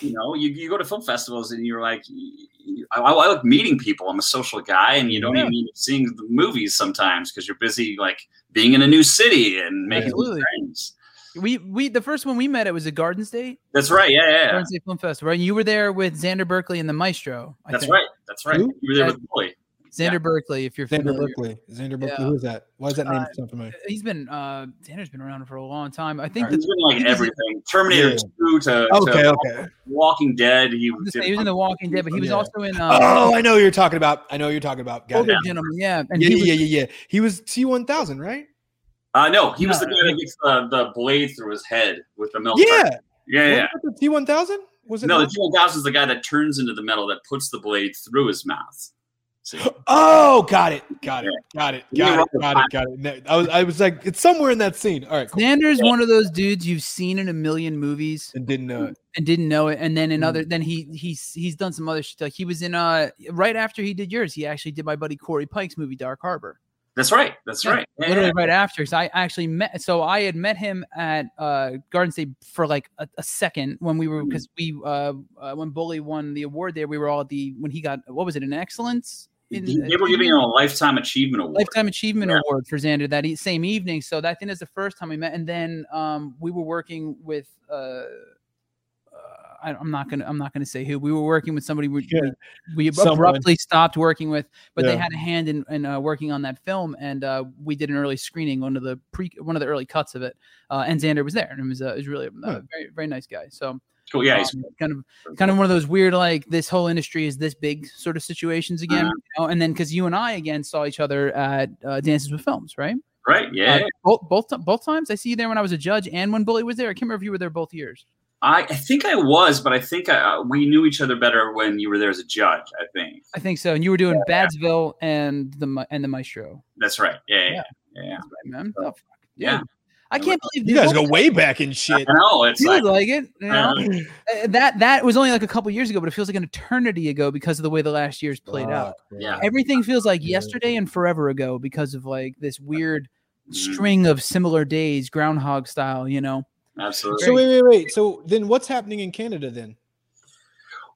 N: you know, you, you go to film festivals and you're like, you- you- I, I like meeting people. I'm a social guy, and you don't
A: Yeah.
N: even end seeing the movies sometimes because you're busy like being in a new city and making new
A: Absolutely.
N: friends.
A: We we the first one we met it was at Garden State.
N: That's right. Yeah, yeah, yeah.
A: Garden State Film Festival. Right? You were there with Xander Berkeley and the Maestro. I
N: That's
A: think.
N: right. That's right.
B: Who?
N: You were there
A: Yeah.
N: with Billy.
A: Xander Berkeley, if you're
B: Xander
A: familiar.
B: Berkeley. Xander Berkeley.
A: Yeah.
B: Who is that? Why is that name
A: Uh,
B: sound familiar?
A: He's been uh Xander's been around for a long time. I think
N: He's
A: the-
N: been like
A: he was in-
N: everything. Terminator
B: Yeah.
N: 2 to,
B: Okay,
N: to
B: okay.
N: Walking Dead. He,
A: was
N: did
A: say, he was in The Walking Dead, but he was
B: Yeah.
A: also in uh,
B: Oh, I know who you're talking about. I know who you're talking about. Got
A: Older
B: it.
A: Gentleman. Yeah, and
B: yeah,
A: he
B: yeah,
A: was,
B: yeah, yeah, yeah. He was T1000, right?
N: Uh, no, he was the guy that gets the, the blade through his head with the milk.
B: Yeah.
N: carton. yeah, yeah.
B: The T1000? Was it?
N: No, the
B: not?
N: T one thousand is the guy that turns into the metal that puts the blade through his mouth. See?
B: Oh, got it, got it, got it,
N: You
B: got it, got it, got it. I was, I was like, it's somewhere in that scene. All right, cool.
A: Xander's one of those dudes you've seen in a million movies
B: and didn't know it.
A: and didn't know it, and then
B: Mm.
A: then he he's he's done some other shit. Like he was in uh right after he did yours, he actually did my buddy Corey Pike's movie Dark Harbor.
N: That's right. That's
A: Yeah,
N: right.
A: Literally
N: yeah.
A: right after. So I actually met. So I had met him at uh, Garden State for like a, a second when we
N: Mm-hmm.
A: were because we uh, uh, when Bully won the award there, we were all at the when he got what was it an excellence. In,
N: They were giving him a lifetime achievement award.
A: Lifetime Achievement
N: Yeah.
A: Award for Xander that e- same evening. So that I think is the first time we met. And then um, we were working with. Uh, uh, I, I'm not gonna. I'm not gonna say who. We were working with somebody we,
B: Yeah.
A: we, we abruptly stopped working with, but they had a hand in, in uh, working on that film, and uh, we did an early screening, one of the pre, one of the early cuts of it, uh, and Xander was there, and it was, uh, it was really a
B: Hmm.
A: very very nice guy. So
N: Cool. Yeah. he's-
A: um, kind of kind of one of those weird like this whole industry is this big sort of situations again,
N: Uh-huh.
A: you know? and then because you and I again saw each other at uh, Dances with Films, right?
N: right. Yeah.
A: Uh, both both both times I see you there when I was a judge and when Bully was there. I can't remember if you were there both years.
N: I, I think I was, but I think I, uh, we knew each other better when you were there as a judge. I think
A: I think so. And you were doing Badsville and the and the Maestro.
N: that's right. Yeah. Yeah.
A: Yeah.
N: Yeah.
A: Right, man. Oh, fuck.
N: Yeah.
A: I can't believe
B: You guys go way back in shit.
N: No, know it's
A: feels
N: like,
A: like, it. You know? Uh, that that was only like a couple years ago, but it feels like an eternity ago because of the way the last year's played out.
N: yeah.
A: Everything feels like yesterday and forever ago because of like this weird string of similar days, groundhog style. You know.
N: Absolutely.
B: So wait, wait, wait. So then, what's happening in Canada then?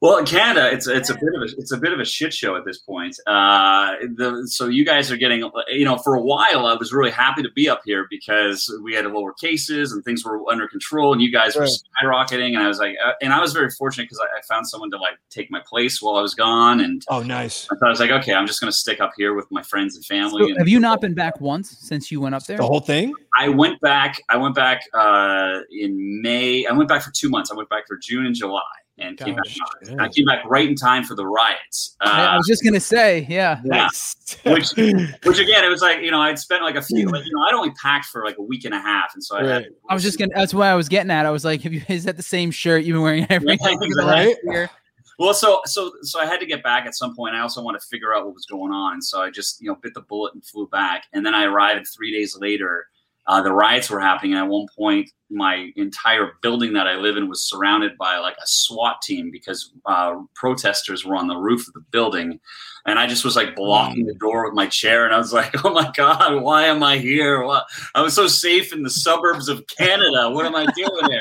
N: Well, in Canada, it's it's a bit of a it's a bit of a shit show at this point. Uh, the, so you guys are getting, you know, for a while, I was really happy to be up here because we had lower cases and things were under control, and you guys were skyrocketing. And I was like, uh, and I was very fortunate because I, I found someone to like take my place while I was gone, and
B: Oh, nice.
N: I was like, okay, I'm just going to stick up here with my friends and family.
A: So
N: and
A: have you not been back once since you went up there?
B: The whole thing?
N: I went back. I went back uh, in May. I went back for two months. I went back for June and July, and came back. I came back right in time for the riots. Uh,
A: I I was just gonna say, yeah.
N: yeah. (laughs) which, (laughs) which again, it was like you know I'd spent like a few. Like, you know, I'd only packed for like a week and a half, and so I had.
A: I was just gonna. That's what I was getting at. I was like, have you is that the same shirt you've been wearing (laughs) every
N: Yeah,
A: day
N: exactly.
A: last year?
N: Well, so so so I had to get back at some point. I also wanted to figure out what was going on, and so I just you know bit the bullet and flew back. And then I arrived three days later. Uh, the riots were happening, and at one point, my entire building that I live in was surrounded by like a SWAT team because uh, protesters were on the roof of the building, and I just was like blocking the door with my chair, and I was like, (laughs) "Oh my god, why am I here? What? I was so safe in the suburbs of Canada. What am I doing here?"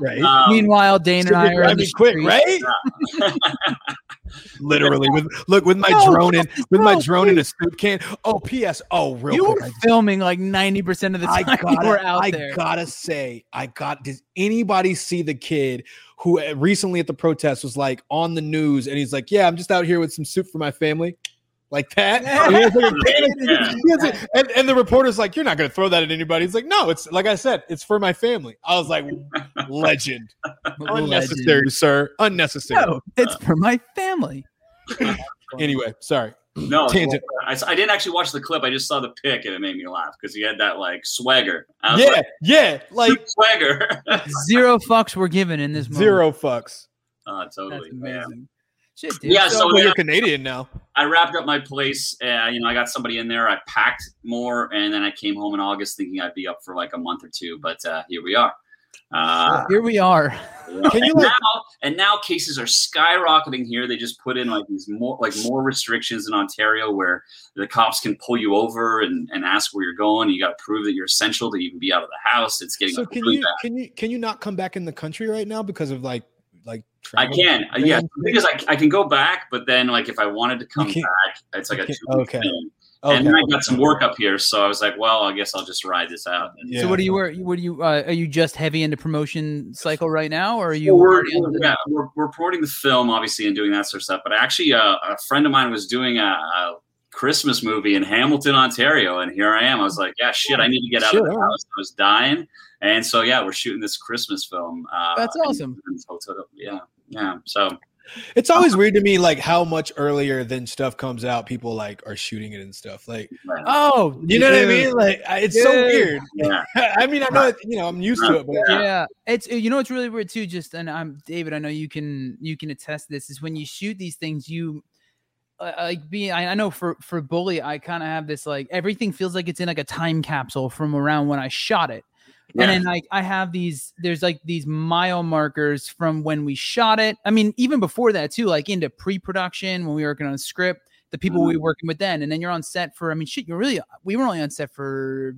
B: Right.
N: Um,
A: Meanwhile, Dane and I are in the
B: quick, right? (laughs) (laughs) Literally, with look with my
A: No,
B: drone in with my
A: no,
B: drone in a soup can. Oh, P.S. Oh, real
A: You
B: quick.
A: were
B: I
A: filming like ninety percent of the
B: I
A: time
B: gotta,
A: you were out
B: I
A: there.
B: gotta say, I got. Does anybody see the kid who uh, recently at the protest was like on the news and he's like, "Yeah, I'm just out here with some soup for my family." Like that, (laughs) And like, a (laughs) can-
N: Yeah.
B: he has a- and, and the reporter's like, "You're not gonna throw that at anybody." He's like, "No, it's like I said, it's for my family." I was like, "Legend, (laughs) unnecessary, sir, unnecessary."
A: No, it's for my family.
B: Anyway, sorry.
N: No,
B: Tangent.
N: I, I didn't actually watch the clip. I just saw the pic and it made me laugh because he had that like swagger.
B: Yeah,
N: like,
B: yeah, like
N: swagger.
A: Zero fucks were given in this moment.
B: zero fucks.
N: uh, totally.
A: That's
N: Yeah.
A: amazing. Shit, dude.
N: Yeah,
B: So
N: so
B: you're
N: yeah,
B: Canadian now.
N: I wrapped up my place. Uh, you know, I got somebody in there. I packed more, and then I came home in August thinking I'd be up for like a month or two. But uh, here we are. Uh,
A: Here we are.
B: Can you
N: and
B: like
N: now and now cases are skyrocketing here. They just put in like these more like more restrictions in Ontario where the cops can pull you over and, and ask where you're going. You got to prove that you're essential to even be out of the house. It's getting
B: So
N: like,
B: can
N: really
B: you
N: bad.
B: can you can you not come back in the country right now because of like like
N: I can, uh, yeah,
B: bans?
N: because I, I can go back, but then like if I wanted to come back, it's like a
B: can't-
N: two
B: okay.
N: thing.
B: Okay.
N: And then I got some work up here, so I was like, well, I guess I'll just ride this out. And
A: So what are you wear? What do you? Uh, are you just heavy into promotion cycle right now, or are you?
N: Well, we're,
A: already on
N: yeah, we're, we're reporting the film, obviously, and doing that sort of stuff. But actually, uh, a friend of mine was doing a, a Christmas movie in Hamilton, Ontario, and here I am. I was like, yeah, shit, I need to get out of the house. I was dying, and so yeah, we're shooting this Christmas film. Uh,
A: That's
N: in-
A: awesome.
N: in Hotel- yeah, yeah. So
B: It's always weird to me, like how much earlier than stuff comes out, people like are shooting it and stuff. Like,
A: Oh,
B: you know what I mean? Like, I- it's so weird.
N: yeah, (laughs)
B: I mean, I know, it, you know, I'm used to it, but
A: yeah it's you know it's really weird too just and i'm david i know you can you can attest this is when you shoot these things you uh, like being I, I know for for bully i kind of have this like everything feels like it's in like a time capsule from around when i shot it
N: Yeah.
A: and then like i have these there's like these mile markers from when we shot it i mean even before that too like into pre-production when we were working on a script the people we mm-hmm. were working with then and then you're on set for i mean shit you're really we were only on set for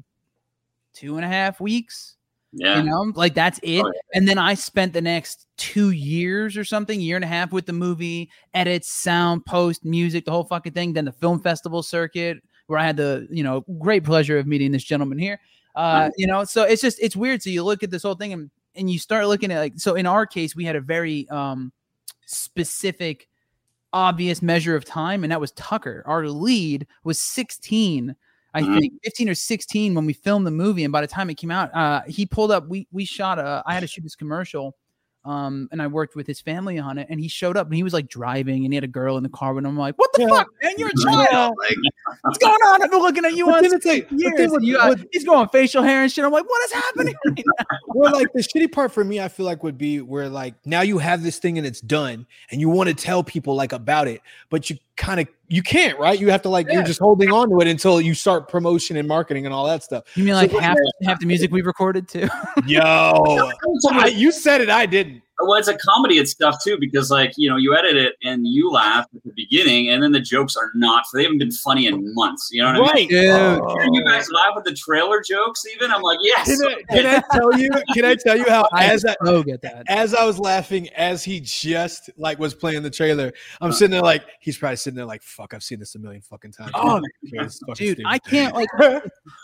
A: two and a half weeks
N: yeah.
A: you know like that's it
N: Oh, yeah.
A: and then i spent the next two years or something year and a half with the movie edits sound post music the whole fucking thing then the film festival circuit where i had the you know great pleasure of meeting this gentleman here uh you know so it's just it's weird so you look at this whole thing and and you start looking at like so in our case we had a very um specific obvious measure of time and that was tucker our lead was 16 I
N: Mhm.
A: think 15 or 16 when we filmed the movie, and by the time it came out, uh, he pulled up. We we shot a. I had to shoot this commercial, um, and I worked with his family on it. And he showed up, and he was like driving, and he had a girl in the car and. I'm like, what the
B: Yeah.
A: fuck, man? You're a child. Like, what's going on? I've been looking at you on
B: it's like-
A: years.
B: then
A: you got- he's going facial hair and shit. I'm like, what is happening? right? (laughs)
B: Well, like the shitty part for me, I feel like would be where like now you have this thing and it's done, and you want to tell people like about it, but you kind of you can't, right? You have to like you're just holding on to it until you start promotion and marketing and all that stuff.
A: You mean like
B: what-
A: half half the music we recorded too? (laughs)
B: Yo, (laughs) I- you said it, I didn't.
N: Well, it's a comedy and stuff too, because like you know, you edit it and you laugh at the beginning, and then the jokes are not. They haven't been funny in months. You know what I mean?
B: Right. Dude.
N: Hearing you guys laugh at the trailer jokes, even I'm like, yes.
B: Can I, can I tell you? Can I tell you how
A: I
B: as I,
A: so get that.
B: as I was laughing as he just like was playing the trailer, I'm sitting there like he's probably sitting there like fuck. I've seen this a million fucking times.
A: Oh,
B: It's
A: dude,
B: stupid.
A: I can't like (laughs)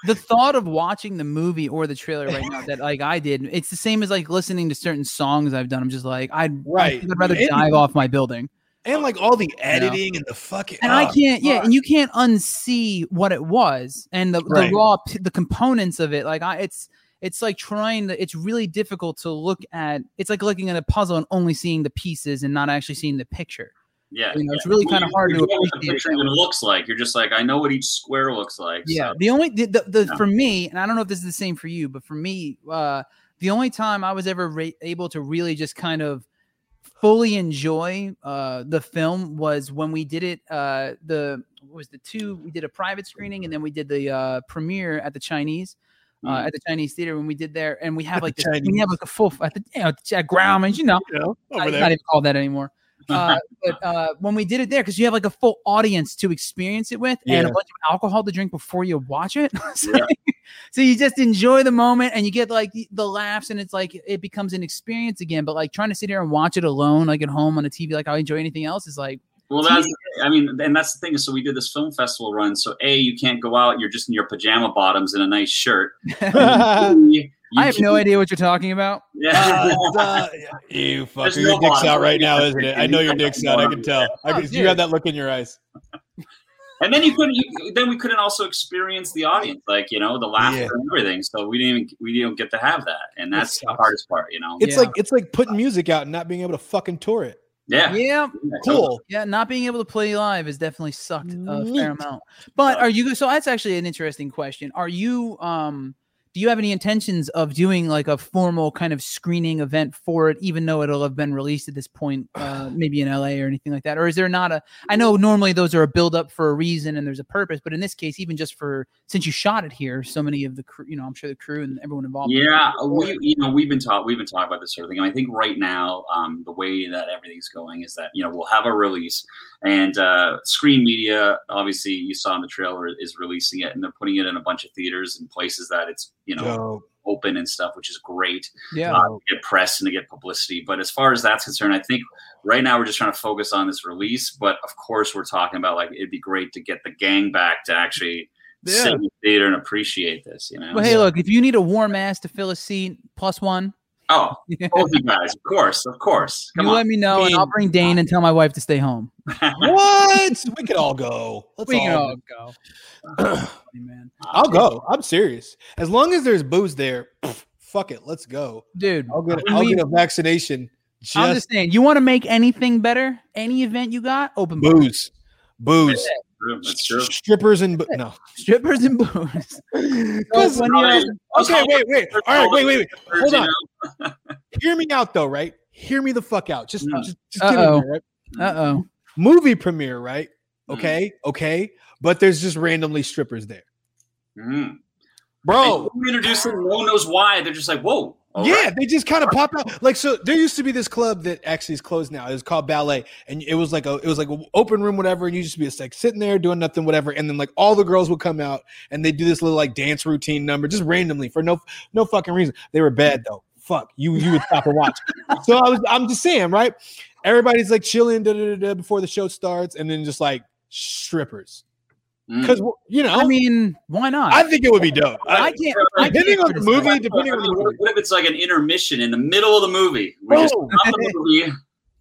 A: the thought of watching the movie or the trailer right now (laughs) that like I did. It's the same as like listening to certain songs I've done. I'm just like I'd
B: Right.
A: I'd rather
B: And-
A: dive off my building.
B: and like all the editing and the fucking
A: And I
B: oh,
A: can't, yeah, and you can't unsee what it was and the,
B: Right.
A: the raw, the components of it. Like I, it's, it's like trying to. It's really difficult to look at. It's like looking at a puzzle and only seeing the pieces and not actually seeing the picture.
N: Yeah,
A: You know, it's really
N: Well,
A: kinda hard
N: you
A: to
N: know what the
A: appreciate it
N: even looks like. You're just like, I know what each square looks like.
A: Yeah.
N: so-
A: The only the, the, the for me, and I don't know if this is the same for you, but for me, uh, the only time I was ever ra- able to really just kind of fully enjoy uh the film was when we did it uh the what was the two we did a private screening and then we did the uh premiere at the Chinese uh,
N: Mm.
A: at the Chinese theater when we did there, and we have
B: At the
A: like this, we have like a full at the you know at Grauman's, you know,
B: You know, over
A: not,
B: there.
A: not even called that anymore. Uh, (laughs) but uh, when we did it there, because you have like a full audience to experience it with, and a bunch of alcohol to drink before you watch it, (laughs) so, (laughs) so you just enjoy the moment, and you get like the, the laughs, and it's like it becomes an experience again. But like trying to sit here and watch it alone, like at home on a TV, like I enjoy anything else, is like
N: Well, that's I mean, and that's the thing. So we did this film festival run. So a, you can't go out. You're just in your pajama bottoms and a nice shirt. B,
A: I have no idea what you're talking about. (laughs)
N: Yeah.
B: Uh, uh, you
N: There's
B: fucker, your dick's
N: bottom.
B: out right now, isn't it? I know your dick's out. I can tell. I
A: Oh,
B: you have that look in your eyes.
N: And then you couldn't. You, then we couldn't also experience the audience, like you know, the laughter
B: Yeah.
N: and everything. So we didn't. Even, we didn't get to have that, and that's the hardest part. You know.
B: It's
A: Yeah.
B: like it's like putting music out and not being able to fucking tour it.
N: yeah.
A: Yeah,
B: Cool.
A: Yeah, not being able to play live has definitely sucked a
B: Neat.
A: fair amount. But are you so that's actually an interesting question. Are you um do you have any intentions of doing like a formal kind of screening event for it, even though it'll have been released at this point, uh, (sighs) maybe in LA or anything like that? Or is there not a I know normally those are a build up for a reason and there's a purpose, but in this case, even just for since you shot it here, so many of the crew, you know, I'm sure the crew and everyone involved.
N: Yeah, we you know we've been taught we've been talking about this sort of thing. I think right now um, the way that everything's going is that you know we'll have a release and uh, Screen Media obviously you saw in the trailer is releasing it and they're putting it in a bunch of theaters and places that it's you know open and stuff, which is great.
A: Yeah.
N: uh, get press and to get publicity. But as far as that's concerned, I think right now we're just trying to focus on this release. But of course, we're talking about like it'd be great to get the gang back to actually sit in the theater and appreciate this. You know.
A: Well, hey, look, if you need a warm ass to fill a seat, plus one.
N: Oh, both you guys, of course, of course. Come
A: you
N: on.
A: let me know, and I'll bring Dane and tell my wife to stay home. (laughs)
B: What? we could all go. Let's
A: We can
B: all
A: all go. (clears throat) man.
B: I'll go. I'm serious. As long as there's booze there, pff, fuck it. Let's go,
A: dude.
B: I'll get. I'll
A: we-
B: get a vaccination. Just,
A: I'm just saying, you want to make anything better? Any event you got, open bar.
B: booze, booze,
N: True, That's true.
B: strippers and bo- no.
A: strippers and booze. (laughs)
B: Because
A: when you're-
B: okay, wait, wait. All right, wait, wait, wait. Hold on. (laughs) Hear me out, though. Right? Hear me the fuck out. Just,
N: Mm.
B: just, just give
A: Uh-oh.
B: right?
A: Uh oh.
B: movie premiere, right?
N: Mm.
B: Okay, okay, but there's just randomly strippers there,
N: Mhm.
B: bro.
N: And you introduce them, no one knows why. They're just like, whoa. All
B: yeah,
N: right.
B: they just kind of pop out. Like so, there used to be this club that actually is closed now. It was called Ballet, and it was like a it was like an open room, whatever. And you just be just like sitting there doing nothing, whatever. And then like all the girls would come out and they do this little like dance routine number just randomly for no no fucking reason. They were bad though. Fuck you, you would stop and watch. (laughs) so I was I'm just saying, right? Everybody's like chilling da, da, da, before the show starts, and then just like strippers. Because you know.
A: I mean, why not?
B: I think it would be dope.
A: I can't. I
B: depending
A: can't
B: on the
A: criticize.
B: movie, depending on the
N: What
B: movie.
N: what if it's like an intermission in the middle of the movie? We just
B: Oh.
N: stop the movie.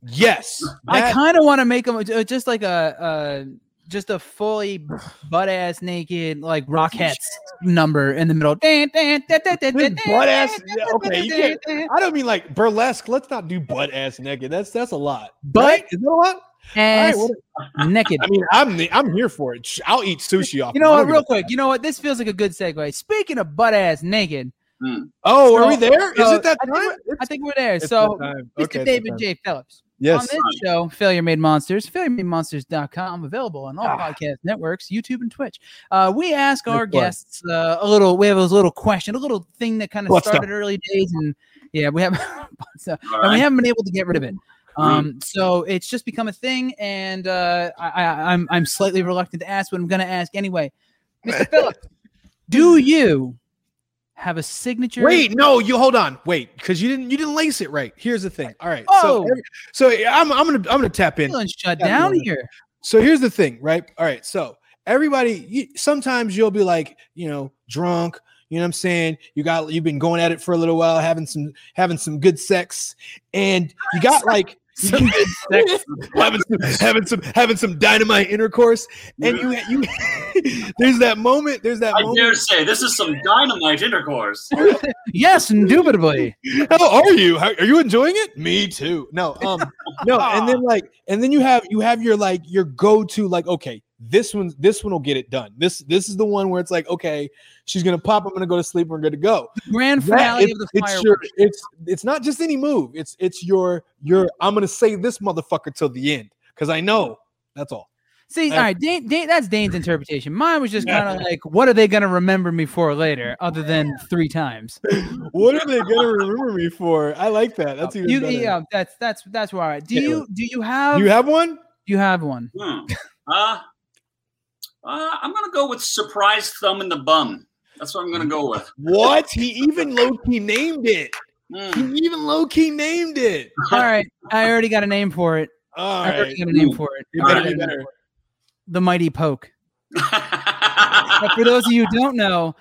B: Yes,
A: I kind of want to make them just like a, uh just a fully butt ass naked like Rockettes number in the middle. Dan, dan, dan,
B: butt ass. Okay, you can't. I don't mean like burlesque. Let's not do butt ass naked. That's that's a lot.
A: But
B: right? is that a lot?
A: Ass
B: All right, what- (laughs)
A: naked.
B: I mean, I'm the, I'm here for it. I'll eat sushi off.
A: You know what? Real quick. You know what? This feels like a good segue. Speaking of butt ass naked.
B: Oh, are we
A: so-
B: there? Is it that
A: I think
B: time?
A: we're- I think we're there. So,
B: that time.
A: Mr.
B: Okay, it's that
A: David. J. Phillips,
B: Yes.
A: On this show, Failure Made Monsters, failuremademonsters.com, available on all
B: Ah.
A: podcast networks, YouTube and Twitch. Uh, we ask our
B: Good
A: guests uh, a little, we have a little question, a little thing that kind of started
B: up?
A: early days. And yeah, we have, (laughs) so, and we haven't been able to get rid of it. Um, so it's just become a thing, and uh, I, I, I'm I'm slightly reluctant to ask, but I'm going to ask anyway. (laughs) Mr. Phillips, do you have a signature?
B: Wait, no, you hold on. Wait, because you didn't you didn't lace it right. Here's the thing. All right.
A: Oh.
B: So so I'm I'm gonna I'm gonna tap in.
A: Shut down here.
B: So here's the thing, right? All right. So everybody, you, sometimes you'll be like, you know, drunk. You know what I'm saying? You got you've been going at it for a little while, having some having some good sex, and you got (laughs) like
A: Some good sex. (laughs)
B: having some having some having some dynamite intercourse, and you you (laughs) there's that moment. There's that
N: I
B: moment.
N: dare say this is some dynamite intercourse. (laughs)
A: yes, indubitably.
B: How are you? How, are you enjoying it? Me too. No, um, no, and then like, and then you have you have your like your go to like, okay, this one this one will get it done. This this is the one where it's like, okay, she's gonna pop. I'm gonna go to sleep. We're good to go.
A: Grand
B: That-
A: finale
B: it's,
A: of the
B: it's your it's it's not just any move. It's it's your your. I'm gonna say this motherfucker till the end because I know. That's all.
A: See, all right, Dane, Dane, that's Dane's interpretation. Mine was just kind of like, what are they going to remember me for later, other than three times? (laughs)
B: What are they gonna remember me for? I like that. That's even
A: You,
B: better.
A: yeah, that's that's that's where. All right. Do
B: Yeah.
A: you do you have
B: You have one?
A: you have one?
N: Hmm. Uh, uh, I'm gonna go with surprise thumb in the bum. That's what I'm gonna go with.
B: What? He even low key named it.
N: Hmm.
B: He even low key named it. (laughs)
A: All right, I already got a name for it.
B: All
A: I already
B: right.
A: got a name for it.
B: You
A: I
B: better,
A: already
B: you
A: got a name
B: better.
A: The Mighty Poke. (laughs) But for those of you who don't know,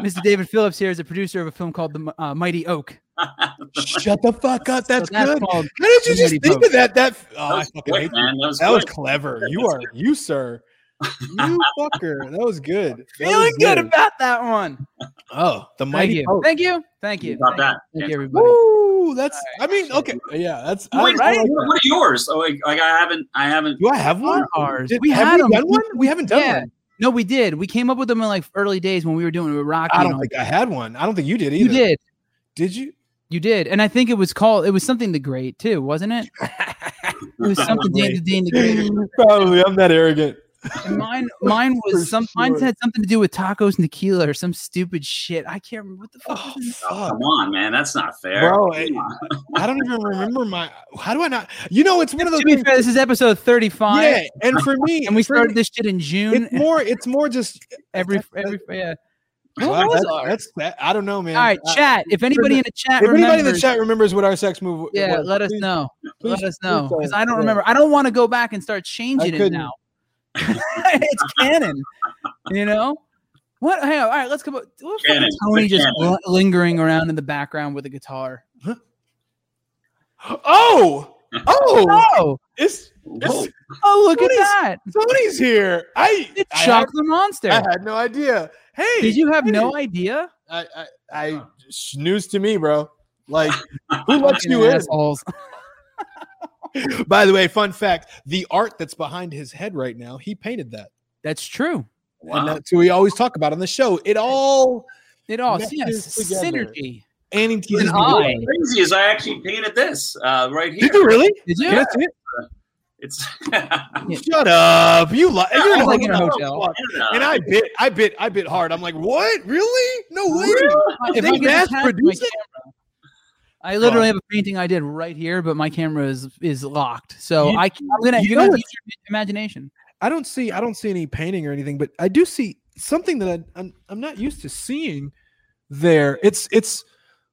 A: Mr. David Phillips here is a producer of a film called The uh, Mighty Oak. (laughs)
B: Shut the fuck up. That's,
A: that's
B: good. How did you just think
A: Poke.
B: of that? That oh,
N: That was
B: fucking
N: quick,
B: hate
N: man. That was
B: That was clever. You are you, sir. You (laughs) fucker. That was good. That
A: Feeling
B: was
A: good about that one.
B: Oh, the
A: Thank
B: mighty
A: you.
B: Poke.
A: Thank you. Thank you.
N: About
A: Thank
N: that.
A: you. Thank you, everybody.
B: Woo, that's. I mean, okay, yeah, that's. I,
N: Wait,
B: I like
N: what
B: that.
N: are yours? Oh, like, like I haven't, I haven't.
B: Do I have one?
A: ours.
B: Did-
A: we
B: have
A: had
B: we done one. We haven't done
A: Yeah.
B: one.
A: No, we did. We came up with them in like early days when we were doing it with Rocky.
B: I don't think. I had one. I don't think you did either.
A: You did.
B: Did you?
A: You did. And I think it was called it was something the great too, wasn't it? (laughs) It was something Dane the Dane the Great.
B: Probably. I'm that arrogant.
A: And (laughs) mine mine was some mine had something to do with tacos and tequila or some stupid shit. I can't remember what the fuck
B: Oh,
A: was it?
B: fuck.
N: Come on, man, that's not fair.
B: Bro, I- I don't even remember my. How do I not? You know, it's (laughs) one of those.
A: To be
B: things-
A: fair, this is episode 35.
B: yeah, and for me, (laughs)
A: And we started
B: me,
A: this shit in June.
B: It's more. It's more just
A: every every yeah.
B: Wow,
A: What was
B: that's, that's that. I don't know, man.
A: All right, chat. If anybody in the chat
B: if anybody in the chat remembers what our sex move,
A: yeah,
B: was,
A: let us
B: please-
A: know. let us know because. I don't
B: Yeah.
A: remember. I don't want to go back and start changing it now. It's canon, you know. What? Hey, all right, let's go. What the
N: Canon,
A: Tony just
N: canon.
A: lingering around in the background with a guitar. (gasps)
B: Oh, (laughs) oh,
A: Oh,
B: it's, it's
A: oh, look at that!
B: Tony's here. I,
A: It's
B: I
A: Shock
B: had,
A: the Monster.
B: I had no idea. Hey,
A: Did you have
B: hey,
A: no idea?
B: I, I, I news to me, bro. Like, (laughs) who lets you in? (laughs)
A: assholes.
B: By the way, fun fact: the art that's behind his head right now, he painted that,
A: That's true.
N: Wow.
B: and that's who we always talk about on the show. It all
A: It all yes,
B: together.
A: synergy.
B: and he teases me.
N: crazy is I actually painted this uh, right here.
B: Did you really?
A: Did you?
B: Can I it?
N: It's (laughs)
B: Shut up! You lie. You're in a
A: like in a
B: hotel.
A: hotel.
B: And I bit, I bit, I bit hard. I'm like, what? Really? No way.
A: If
B: They
A: I could
B: mass
A: attach
B: produce it?
A: I literally have a painting I did right here, but my camera is is locked. So
B: You-
A: I I'm gonna
B: you
A: you're
B: know
A: gonna use your imagination.
B: I don't see, I don't see any painting or anything, but I do see something that I, I'm, I'm not used to seeing there. It's, it's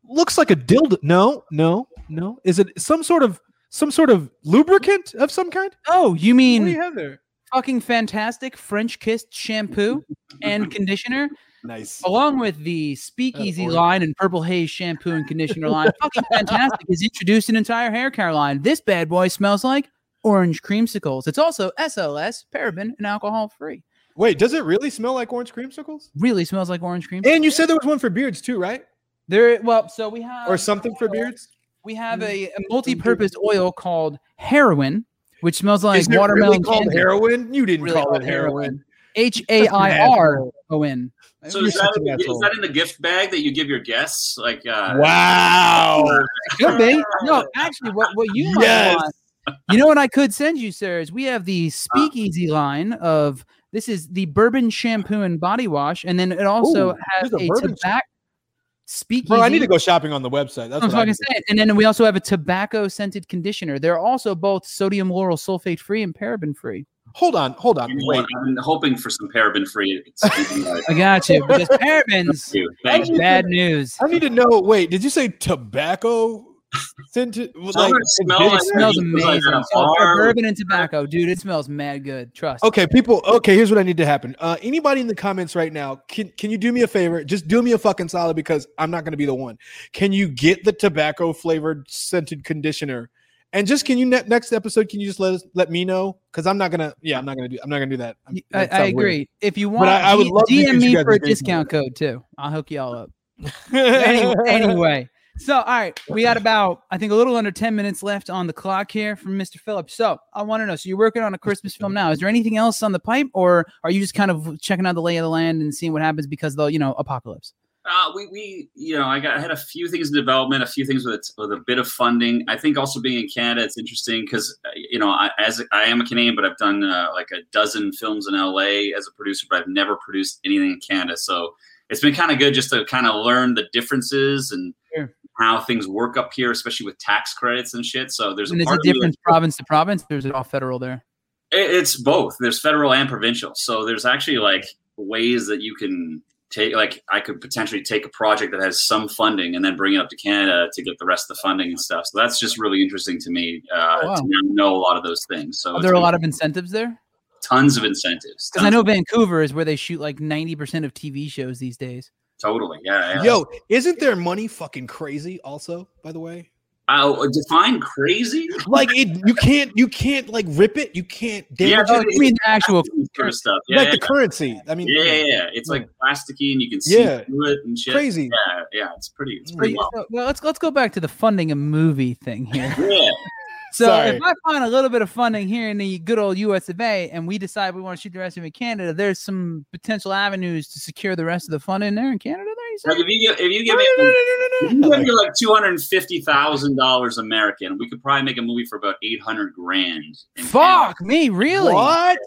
B: looks like a dildo. No, no, no. Is it some sort of, some sort of lubricant of some kind?
A: Oh, you
B: What do
A: mean
B: you have there?
A: fucking fantastic French kissed shampoo and conditioner,
B: Nice.
A: along with the Speakeasy line and Purple Haze shampoo and conditioner line. fucking fantastic has introduced an entire hair care line. This bad boy smells like orange creamsicles. It's also SLS, paraben, and alcohol free.
B: Wait, does it really smell like orange creamsicles?
A: Really smells like orange cream.
B: And you said there was one for beards too, right?
A: There, well, so we have
B: Or something for beards?
A: We have mm. a, a multi-purpose oil called heroin, which smells like
B: Is it
A: watermelon
B: really called
A: candy.
B: heroin? You didn't
A: Really
B: call it heroin.
A: H A I R O N.
N: so is that,
B: such
N: in, is that in the gift bag that you give your guests? Like, uh,
B: Wow. (laughs)
A: Could be. No, actually, what what you might
B: Yes.
A: want You know what I could send you, sir? Is we have the speakeasy line of this is the bourbon shampoo and body wash, and then it also
B: Ooh,
A: has
B: a
A: a,
B: bourbon
A: tobacco speakeasy.
B: Bro, I need to go shopping on the website. That's
A: I'm
B: what I
A: fucking
B: need to
A: saying. And then we also have a tobacco scented conditioner. They're also both sodium lauryl sulfate free and paraben free.
B: Hold on, hold on.
N: You know
B: Wait.
N: I'm hoping for some paraben free.
A: I got you because (laughs) parabens
N: you. Thank
A: is
N: you.
A: bad news.
B: I need to know. Wait, did you say tobacco scented?
N: Some of it smell like-
A: it smells
N: it smells like
A: amazing. So, for
N: bar.
A: bourbon and tobacco, dude, it smells mad good. Trust.
B: Okay, people. Okay, here's what I need to happen. Uh, anybody in the comments right now, can can you do me a favor? Just do me a fucking solid because I'm not going to be the one. Can you get the tobacco flavored scented conditioner? And just can you ne- next episode? Can you just let us let me know? Because I'm not gonna. Yeah, I'm not gonna do. I'm not gonna do that. I'm-
A: I, I agree.
B: weird.
A: If you
B: But
A: want,
B: I- I would love
A: DM me for a discount code too. I'll hook you all up. (laughs) anyway, anyway, so all right, we got about I think a little under ten minutes left on the clock here from Mr. Phillips. So I want to know. So you're working on a Christmas film now. Is there anything else on the pipe, or are you just kind of checking out the lay of the land and seeing what happens because of the you know apocalypse?
N: Uh, we, we, you know, I got I had a few things in development, a few things with with a bit of funding. I think also being in Canada, it's interesting because you know, I, as I am a Canadian, but I've done uh, like a dozen films in LA as a producer, but I've never produced anything in Canada. So it's been kind of good just to kind of learn the differences and
A: Sure.
N: how things work up here, especially with tax credits and shit. So there's
A: And
N: a
A: is
N: part
A: it
N: of me
A: different province to province, There's it all federal there?
N: It- It's both. There's federal and provincial. So there's actually like ways that you can take. Like I could potentially take a project that has some funding and then bring it up to Canada to get the rest of the funding and stuff. So that's just really interesting to me uh,
A: wow.
N: to know a lot of those things. So
A: Are there a lot of incentives there?
N: tons of incentives.
A: Because I know Vancouver is where they shoot like ninety percent of TV shows these days.
N: totally. Yeah. yeah.
B: Yo, isn't their money fucking crazy? Also, by the way,
N: Uh, define crazy.
B: like it, you can't you can't like rip it. You can't damage
A: Oh,
B: it.
A: you mean the actual
N: Sort of stuff. Yeah,
B: like
N: yeah,
B: the currency. I mean,
N: yeah, yeah, yeah. It's like plasticky and you can see
B: Yeah.
N: through it and shit.
B: Crazy.
N: Yeah, yeah. It's pretty. It's pretty well.
A: So, well, let's let's go back to the funding a movie thing here. (laughs)
N: Yeah.
A: So
B: Sorry.
A: if I find a little bit of funding here in the good old US of A and we decide we want to shoot the rest of it in Canada, there's some potential avenues to secure the rest of the funding there in Canada. There, you
N: Like if you give if you give me if you give me like two hundred and fifty thousand dollars American, we could probably make a movie for about eight hundred grand. in
A: Fuck me, really?
B: What?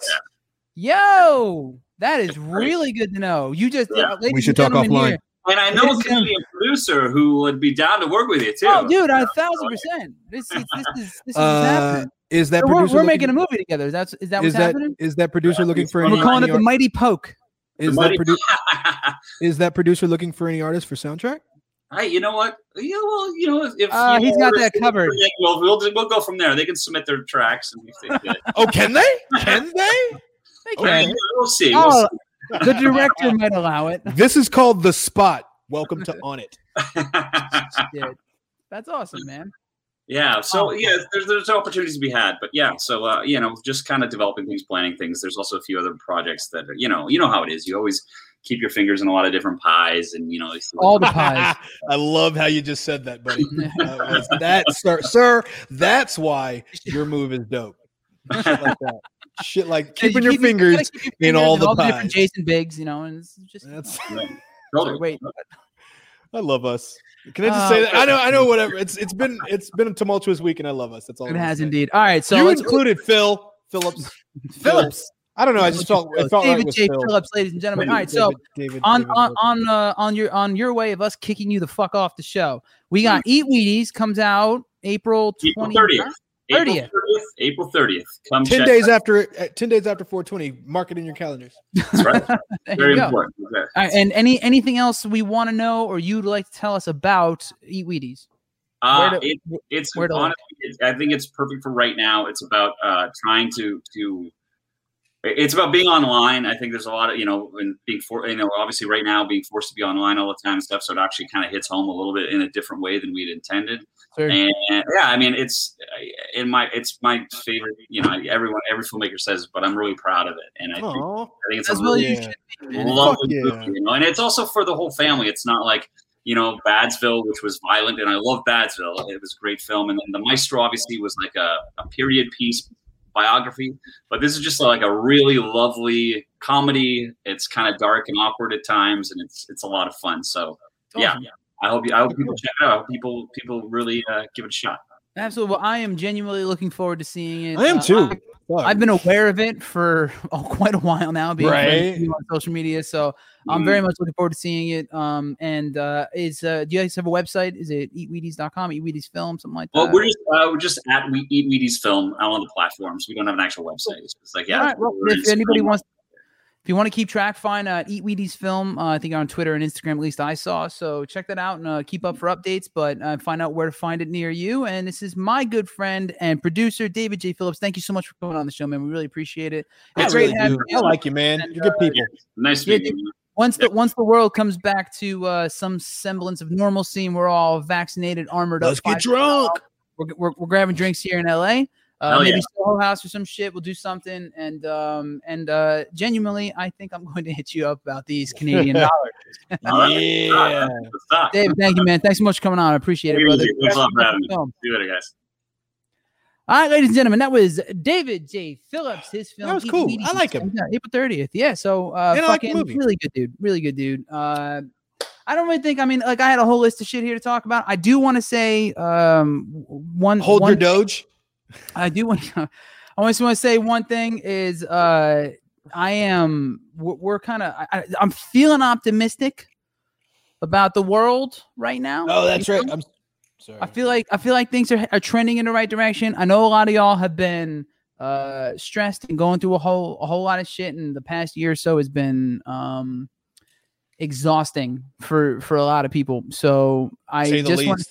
A: Yo, that is really good to know. You just
N: Yeah.
A: uh,
B: We should
A: and
B: talk
A: gentlemen
B: offline.
A: here-
N: And I know a producer who would be down to work with you too.
A: Oh, dude, a thousand percent. This is this is this is
B: Uh,
A: happening.
B: is that
A: So we're, we're making a movie together. Is that is that what's
B: is that
A: happening?
B: is that producer looking for any?
A: We're calling it the Mighty Poke.
B: Is that produ- (laughs) is that producer looking for any artist for soundtrack?
N: Hey, you know what? Yeah, well, you know, if, if
A: Uh,
N: you
A: he's
N: know,
A: got that covered.
N: yeah, We'll, we'll we'll go from there. They can submit their tracks and if they (laughs) fit.
B: Oh, can they? Can (laughs) they?
A: They
N: Okay,
A: can.
N: we'll see. We'll
A: Oh,
N: see.
A: the director might allow it.
B: This is called the spot. Welcome to On It.
A: That's awesome, man.
N: Yeah. So
A: Oh.
N: yeah, there's there's opportunities to be had, but yeah. So uh, you know, just kind of developing things, planning things. There's also a few other projects that are, you know, you know how it is. You always keep your fingers in a lot of different pies, and you know, you see what-
A: All the (laughs) pies.
B: I love how you just said that, buddy. (laughs) That that, sir, sir, that's why your move is dope. Shit like that. Shit like
A: Yeah,
B: keeping
A: you
B: your
A: keep- you gotta
B: fingers
A: keep your
B: in
A: fingers
B: all the
A: different
B: pies.
A: Jason Biggs, you know, and it's just
B: That's,
N: Totally.
A: wait.
B: I love us. Can I just
A: Uh,
B: say that? I know, I know. Whatever. It's it's been it's been a tumultuous week, and I love us. That's all.
A: It
B: I'm
A: has indeed. All right, so
B: you
A: let's
B: included Phil Phillips. (laughs)
A: Phillips.
B: I don't know. I just felt it felt
A: David
B: right with
A: J.
B: Phil.
A: Phillips, ladies and gentlemen. All right, so
B: David- David-
A: on
B: David
A: on on uh, on your on your way of us kicking you the fuck off the show, we got Eat Wheaties comes out April
N: April
A: twenty
N: 30th. April
A: 30th.
N: 30th. April 30th. Come
B: ten
N: check
B: days
N: that.
B: after uh, ten days after 420. Mark it in your calendars. (laughs)
N: That's right. (laughs) Very important. Okay.
A: All right, and any anything else we want to know or you'd like to tell us about Eat Wheaties?
N: Uh,
A: to-
N: it, it's
A: where to
N: honestly, it, I think it's perfect for right now. It's about uh, trying to to. It's about being online. I think there's a lot of you know, and being for you know, obviously right now being forced to be online all the time and stuff. So it actually kind of hits home a little bit in a different way than we'd intended.
A: Sure.
N: And yeah, I mean, it's in my it's my favorite. You know, everyone every filmmaker says, but I'm really proud of it, and I think I think it's
A: As
N: a
A: well
N: really
A: you should be, man.
N: lovely
B: yeah.
N: movie, you know, and it's also for the whole family. It's not like you know Badsville, which was violent, and I love Badsville. It was a great film, and then the Maestro obviously was like a, a period piece biography, but this is just like a really lovely comedy. It's kind of dark and awkward at times, and it's it's a lot of fun. So yeah,
A: Awesome.
N: I hope you, I hope people check it out. People people really uh, give it a shot.
A: Absolutely. Well, I am genuinely looking forward to seeing it.
B: I am
A: Uh,
B: too.
A: I-
B: Fuck.
A: I've been aware of it for (laughs) oh, quite a while now, being
B: Right.
A: on social media. So I'm
N: Mm.
A: very much looking forward to seeing it. Um, and uh, is uh, do you guys have a website? Is it eatwheaties.com, eatweedies film, something like that?
N: Well, we're just uh, we're just at we eat Wheaties film out on the platforms. We don't have an actual website. It's like yeah.
A: Right, well, if anybody wants, if you want to keep track, find uh, Eat Wheaties Film. Uh, I think on Twitter and Instagram, at least I saw. So check that out and uh, keep up for updates. But uh, find out where to find it near you. And this is my good friend and producer David J. Phillips. Thank you so much for coming on the show, man. We really appreciate it.
B: I
A: It's
B: really
A: great having you.
B: I like you, man. You're good people.
N: nice
A: Yeah,
N: meeting you.
A: Once the once the world comes back to uh, some semblance of normalcy and we're all vaccinated, armored up.
B: Let's
A: get
B: drunk.
A: We're, we're, we're grabbing drinks here in LA. Uh, maybe
N: yeah.
A: Soho House or some shit. We'll do something, and um, and uh, genuinely, I think I'm (laughs) going to hit you up about these Canadian (laughs) dollars.
B: Yeah.
A: Dave, thank you, man. Thanks so much for coming on. I appreciate it, brother.
N: Thanks a lot for having me. See you later, guys.
A: All right, ladies and gentlemen, that was David J. Phillips. His film.
B: That was cool. I like him.
A: April 30th. Yeah. So, uh,
B: And I like
A: fucking really good dude. Really good dude. Uh, I don't really think. I mean, like, I had a whole list of shit here to talk about. I do want to say, um, one.
B: Hold
A: one
B: your doge.
A: I do want. I just want to say one thing is, uh, I am. We're, we're kind of. I'm feeling optimistic about the world right now.
B: Oh, that's right.
A: know?
B: I'm sorry.
A: I feel like I feel like things are, are trending in the right direction. I know a lot of y'all have been uh stressed and going through a whole a whole lot of shit and the past year or so has been um exhausting for for a lot of people. So I just want.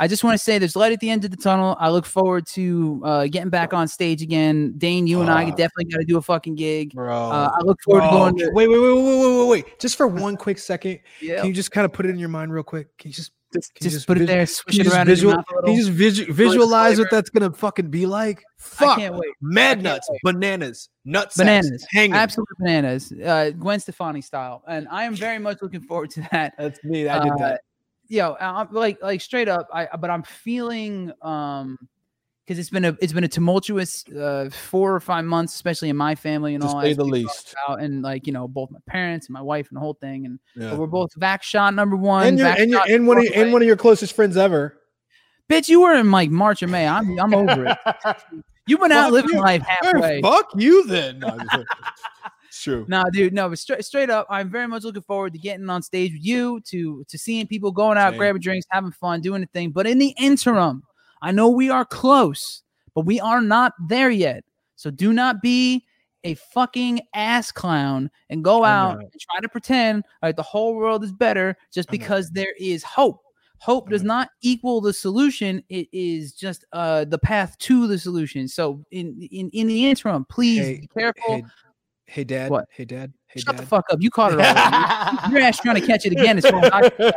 A: I just want to say there's light at the end of the tunnel. I look forward to uh, getting back on stage again. Dane, you and I
B: Ah.
A: definitely got to do a fucking gig.
B: Bro.
A: Uh, I look forward to
B: Bro,
A: going to
B: wait, wait, wait, wait, wait, wait, wait. Just for one quick second.
A: Yeah.
B: Can you just kind of put it in your mind real quick? Can you just
A: just,
B: can you
A: just put it there, swish it
B: just
A: around
B: visual,
A: mouth a
B: can you just visu- visualize what that's gonna fucking be like? Fuck, I
A: can't wait.
B: Mad nuts,
A: wait.
B: bananas, nuts,
A: bananas,
B: hanging.
A: absolute bananas, uh, Gwen Stefani style, and I am very much looking forward to that.
B: That's me. I did
A: Uh,
B: that.
A: Yo, I'm like like straight up, I but I'm feeling um because it's been a it's been a tumultuous uh four or five months, especially in my family and
B: To
A: all.
B: say the least.
A: and like you know, both my parents and my wife and the whole thing, and
B: Yeah.
A: we're both vax shot number one.
B: And, you're, and, and one of
A: four
B: and one of your closest friends ever.
A: Bitch, you were in like March or May. I'm I'm over it. (laughs) You've been out
B: Fuck
A: living
B: you.
A: life halfway.
B: fuck you then. No, I'm just kidding. it's true.
A: No, dude, no, but straight straight up, I'm very much looking forward to getting on stage with you, to to seeing people going out,
B: Same.
A: grabbing drinks, having fun, doing the thing. But in the interim, I know we are close, but we are not there yet. So do not be a fucking ass clown and go out and try to pretend like the whole world is better just because there is hope. Hope does not equal the solution. It is just uh the path to the solution. So in in in the interim, please
B: Hey,
A: be careful.
B: Hey, hey, dad.
A: What?
B: Hey, dad. Hey,
A: Shut the
B: dad.
A: fuck up. You caught it already. Your ass trying to catch it again. As far as I can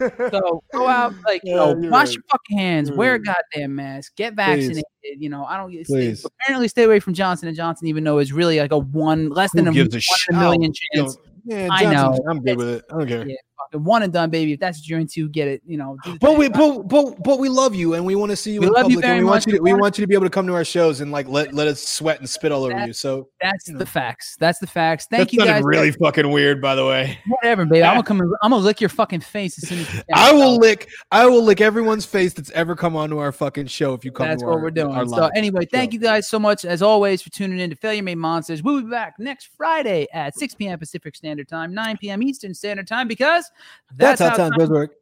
A: tell. so go out, like, you
B: Yeah,
A: know,
B: you're
A: wash
B: right.
A: your fucking hands, wear a
B: Mm.
A: goddamn mask, get
B: Please.
A: vaccinated. You know, I don't get
B: Please.
A: apparently stay away from Johnson and Johnson, even though it's really like a one less than a,
B: gives a
A: one a million
B: Oh,
A: chance.
B: Yeah,
A: I know.
B: I'm good with it. I don't care.
A: Yeah, fucking one and done, baby. If that's what you're into, get it. You know,
B: But we, but, but, but we love you, and we want to see you
A: We
B: in
A: love you very
B: and we want
A: much.
B: you to,
A: We
B: we
A: want-
B: want you to be able to come to our shows and like let let us sweat and spit all over
A: That-
B: you. So
A: that's
B: you know.
A: the facts. That's the facts. Thank
B: that
A: you
B: sounded
A: guys.
B: really fucking weird, by the way.
A: Whatever, baby. I'm gonna (laughs) come. And, I'm gonna lick your fucking face as soon as
B: I will lick, I will lick everyone's face that's ever come onto our fucking show if you come.
A: That's
B: to
A: what
B: our,
A: we're doing. So anyway, thank
B: show.
A: you guys so much as always for tuning in to Failure Made Monsters. We'll be back next Friday at 6 p.m. Pacific Standard Time, 9 p.m. Eastern Standard Time because
B: That's,
A: that's,
B: how time does work.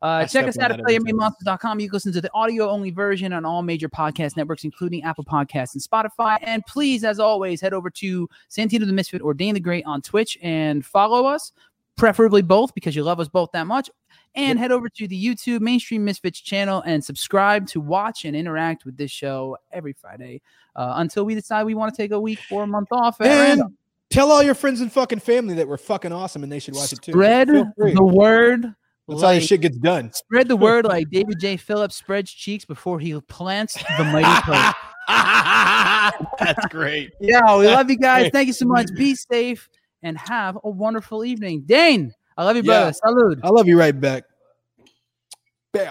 A: Uh, check us out at
B: that every time.
A: failuremademonsters.com. You can listen to the audio only version on all major podcast networks, including Apple Podcasts and Spotify. And please, as always, head over to Santino the Misfit or Dane the Great on Twitch and follow us, preferably both because you love us both that much. And head over to the YouTube Mainstream Misfits channel and subscribe to watch and interact with this show every Friday uh, until we decide we want to take a week or a month off. at
B: And
A: random.
B: Tell all your friends and fucking family that we're fucking awesome and they should watch it too.
A: Spread the word.
B: That's how this
A: like-
B: shit gets done.
A: Spread the (laughs) word like David J. Phillips spreads cheeks before he plants the mighty (laughs) post.
B: That's great. (laughs)
A: Yeah, we love you guys. Thank you so much. Be safe and have a wonderful evening. Dane, I love you,
B: Yeah.
A: brother. Salud.
B: I love you right back. Bow.